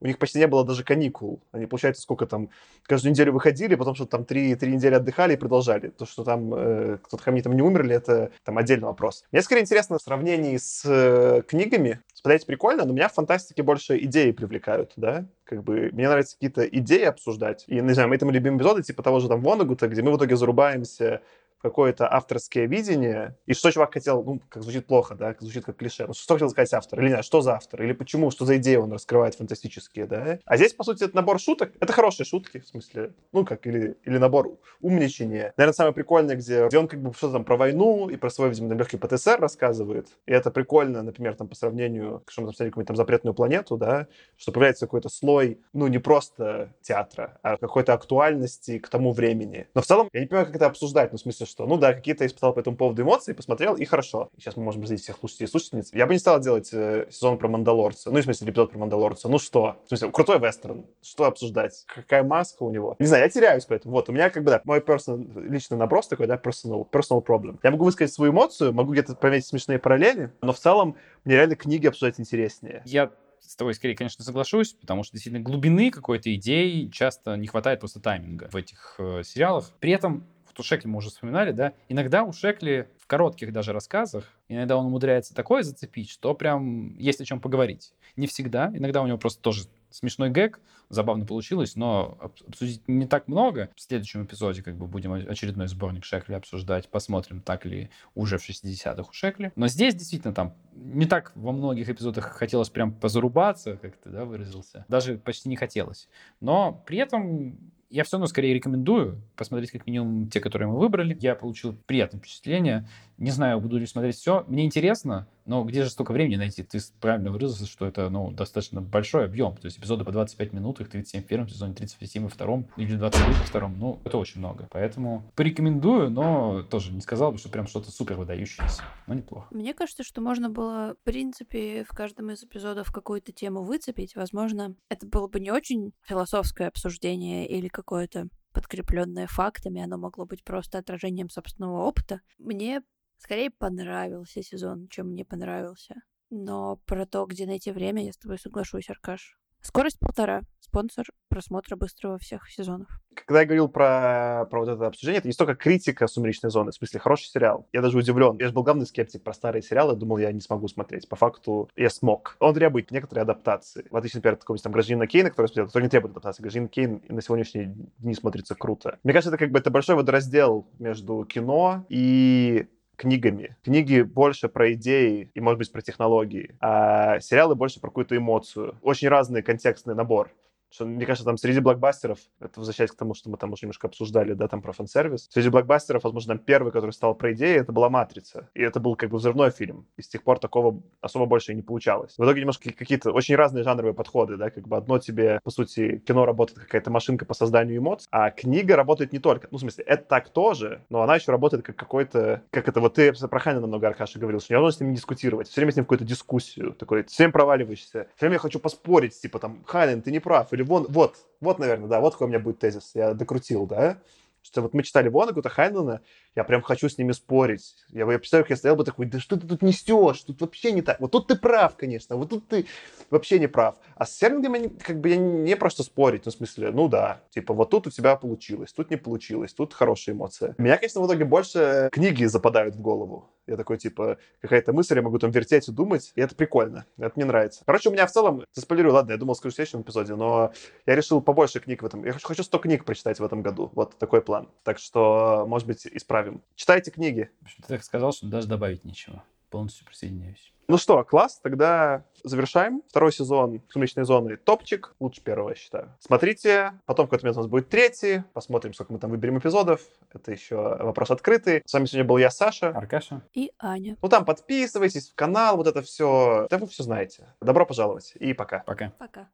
у них почти не было даже каникул. Они, получается, сколько там, каждую неделю выходили, потом что там три, три недели отдыхали и продолжали. То, что там э, кто-то хамни там не умерли, это там отдельный вопрос. Мне скорее интересно в сравнении с э, книгами. Смотреть прикольно, но меня в фантастике больше идеи привлекают, да? Как бы мне нравится какие-то идеи обсуждать. И, не знаю, мы там любим эпизоды, типа того же там Вонагута, где мы в итоге зарубаемся какое-то авторское видение, и что чувак хотел, ну, как звучит плохо, да, звучит как клише, ну, что хотел сказать автор, или не что за автор, или почему, что за идеи он раскрывает фантастические, да. А здесь, по сути, это набор шуток, это хорошие шутки, в смысле, ну, как, или, или набор умничания. Наверное, самое прикольное, где, где он как бы что-то там про войну и про свой, видимо, легкий ПТСР рассказывает, и это прикольно, например, там, по сравнению, что мы там смотрели какую-нибудь там запретную планету, да, что появляется какой-то слой, ну, не просто театра, а какой-то актуальности к тому времени. Но в целом, я не понимаю, как это обсуждать, ну, в смысле, что, ну да, какие-то испытал по этому поводу эмоции, посмотрел, и хорошо. Сейчас мы можем разделить всех слушателей и слушательниц. Я бы не стал делать э, сезон про Мандалорца, ну, в смысле, эпизод про Мандалорца. Ну что? В смысле, крутой вестерн. Что обсуждать? Какая маска у него? Не знаю, я теряюсь поэтому. Вот, у меня как бы, да, мой personal, личный наброс такой, да, personal, personal problem. Я могу высказать свою эмоцию, могу где-то пометить смешные параллели, но в целом мне реально книги обсуждать интереснее. Я с тобой скорее, конечно, соглашусь, потому что действительно глубины какой-то идеи часто не хватает просто тайминга в этих э, сериалах. При этом вот у Шекли мы уже вспоминали, да, иногда у Шекли в коротких даже рассказах, иногда он умудряется такое зацепить, что прям есть о чем поговорить. Не всегда, иногда у него просто тоже смешной гэг, забавно получилось, но обсудить не так много. В следующем эпизоде как бы будем очередной сборник Шекли обсуждать, посмотрим, так ли уже в 60-х у Шекли. Но здесь действительно там не так во многих эпизодах хотелось прям позарубаться, как ты, да, выразился. Даже почти не хотелось. Но при этом я все равно скорее рекомендую посмотреть как минимум те, которые мы выбрали. Я получил приятное впечатление. Не знаю, буду ли смотреть все. Мне интересно, но где же столько времени найти? Ты правильно выразился, что это ну, достаточно большой объем. То есть эпизоды по 25 минут, их 37 в первом сезоне, 37 во втором, или 29 во втором. Ну, это очень много. Поэтому порекомендую, но тоже не сказал бы, что прям что-то супер выдающееся. Но неплохо. Мне кажется, что можно было, в принципе, в каждом из эпизодов какую-то тему выцепить. Возможно, это было бы не очень философское обсуждение или какое-то подкрепленное фактами, оно могло быть просто отражением собственного опыта. Мне Скорее понравился сезон, чем мне понравился. Но про то, где найти время, я с тобой соглашусь, Аркаш. Скорость полтора. Спонсор просмотра быстрого всех сезонов. Когда я говорил про, про вот это обсуждение, это не столько критика «Сумеречной зоны», в смысле, хороший сериал. Я даже удивлен. Я же был главный скептик про старые сериалы, думал, я не смогу смотреть. По факту я смог. Он требует некоторые адаптации. В отличие, например, от какого-нибудь там Гражданина Кейна, который смотрел, который не требует адаптации. Гражданин Кейн на сегодняшние дни смотрится круто. Мне кажется, это как бы это большой водораздел между кино и книгами. Книги больше про идеи и, может быть, про технологии, а сериалы больше про какую-то эмоцию. Очень разный контекстный набор. Что, мне кажется, там среди блокбастеров, это возвращаясь к тому, что мы там уже немножко обсуждали, да, там про фан-сервис, среди блокбастеров, возможно, там первый, который стал про идеи, это была «Матрица». И это был как бы взрывной фильм. И с тех пор такого особо больше и не получалось. В итоге немножко какие-то очень разные жанровые подходы, да, как бы одно тебе, по сути, кино работает какая-то машинка по созданию эмоций, а книга работает не только. Ну, в смысле, это так тоже, но она еще работает как какой-то, как это, вот ты про Ханина много, Аркаша, говорил, что невозможно с ним дискутировать, все время с ним какую-то дискуссию, такой, все время проваливаешься, все время я хочу поспорить, типа там, Ханин, ты не прав, или вон, вот, вот, наверное, да, вот какой у меня будет тезис. Я докрутил, да? Что вот мы читали Вонагута, Хайнлана, я прям хочу с ними спорить. Я, я представляю, как я стоял бы такой, да что ты тут несешь? Тут вообще не так. Вот тут ты прав, конечно, вот тут ты вообще не прав. А с Серлингом как бы я не просто спорить, ну, в смысле, ну да, типа вот тут у тебя получилось, тут не получилось, тут хорошая эмоция. Меня, конечно, в итоге больше книги западают в голову. Я такой, типа, какая-то мысль, я могу там вертеть и думать, и это прикольно, это мне нравится. Короче, у меня в целом, заспойлерю, ладно, я думал, скажу в следующем эпизоде, но я решил побольше книг в этом, я хочу 100 книг прочитать в этом году, вот такой план. Так что, может быть, исправим. Читайте книги. Ты так сказал, что даже добавить нечего. Полностью присоединяюсь. Ну что, класс, тогда завершаем. Второй сезон «Сумеречной зоны» топчик, лучше первого, я считаю. Смотрите, потом в какой-то момент у нас будет третий, посмотрим, сколько мы там выберем эпизодов. Это еще вопрос открытый. С вами сегодня был я, Саша. Аркаша. И Аня. Ну там подписывайтесь в канал, вот это все. Да вы все знаете. Добро пожаловать и пока. Пока. Пока.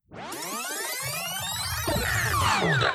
Куда?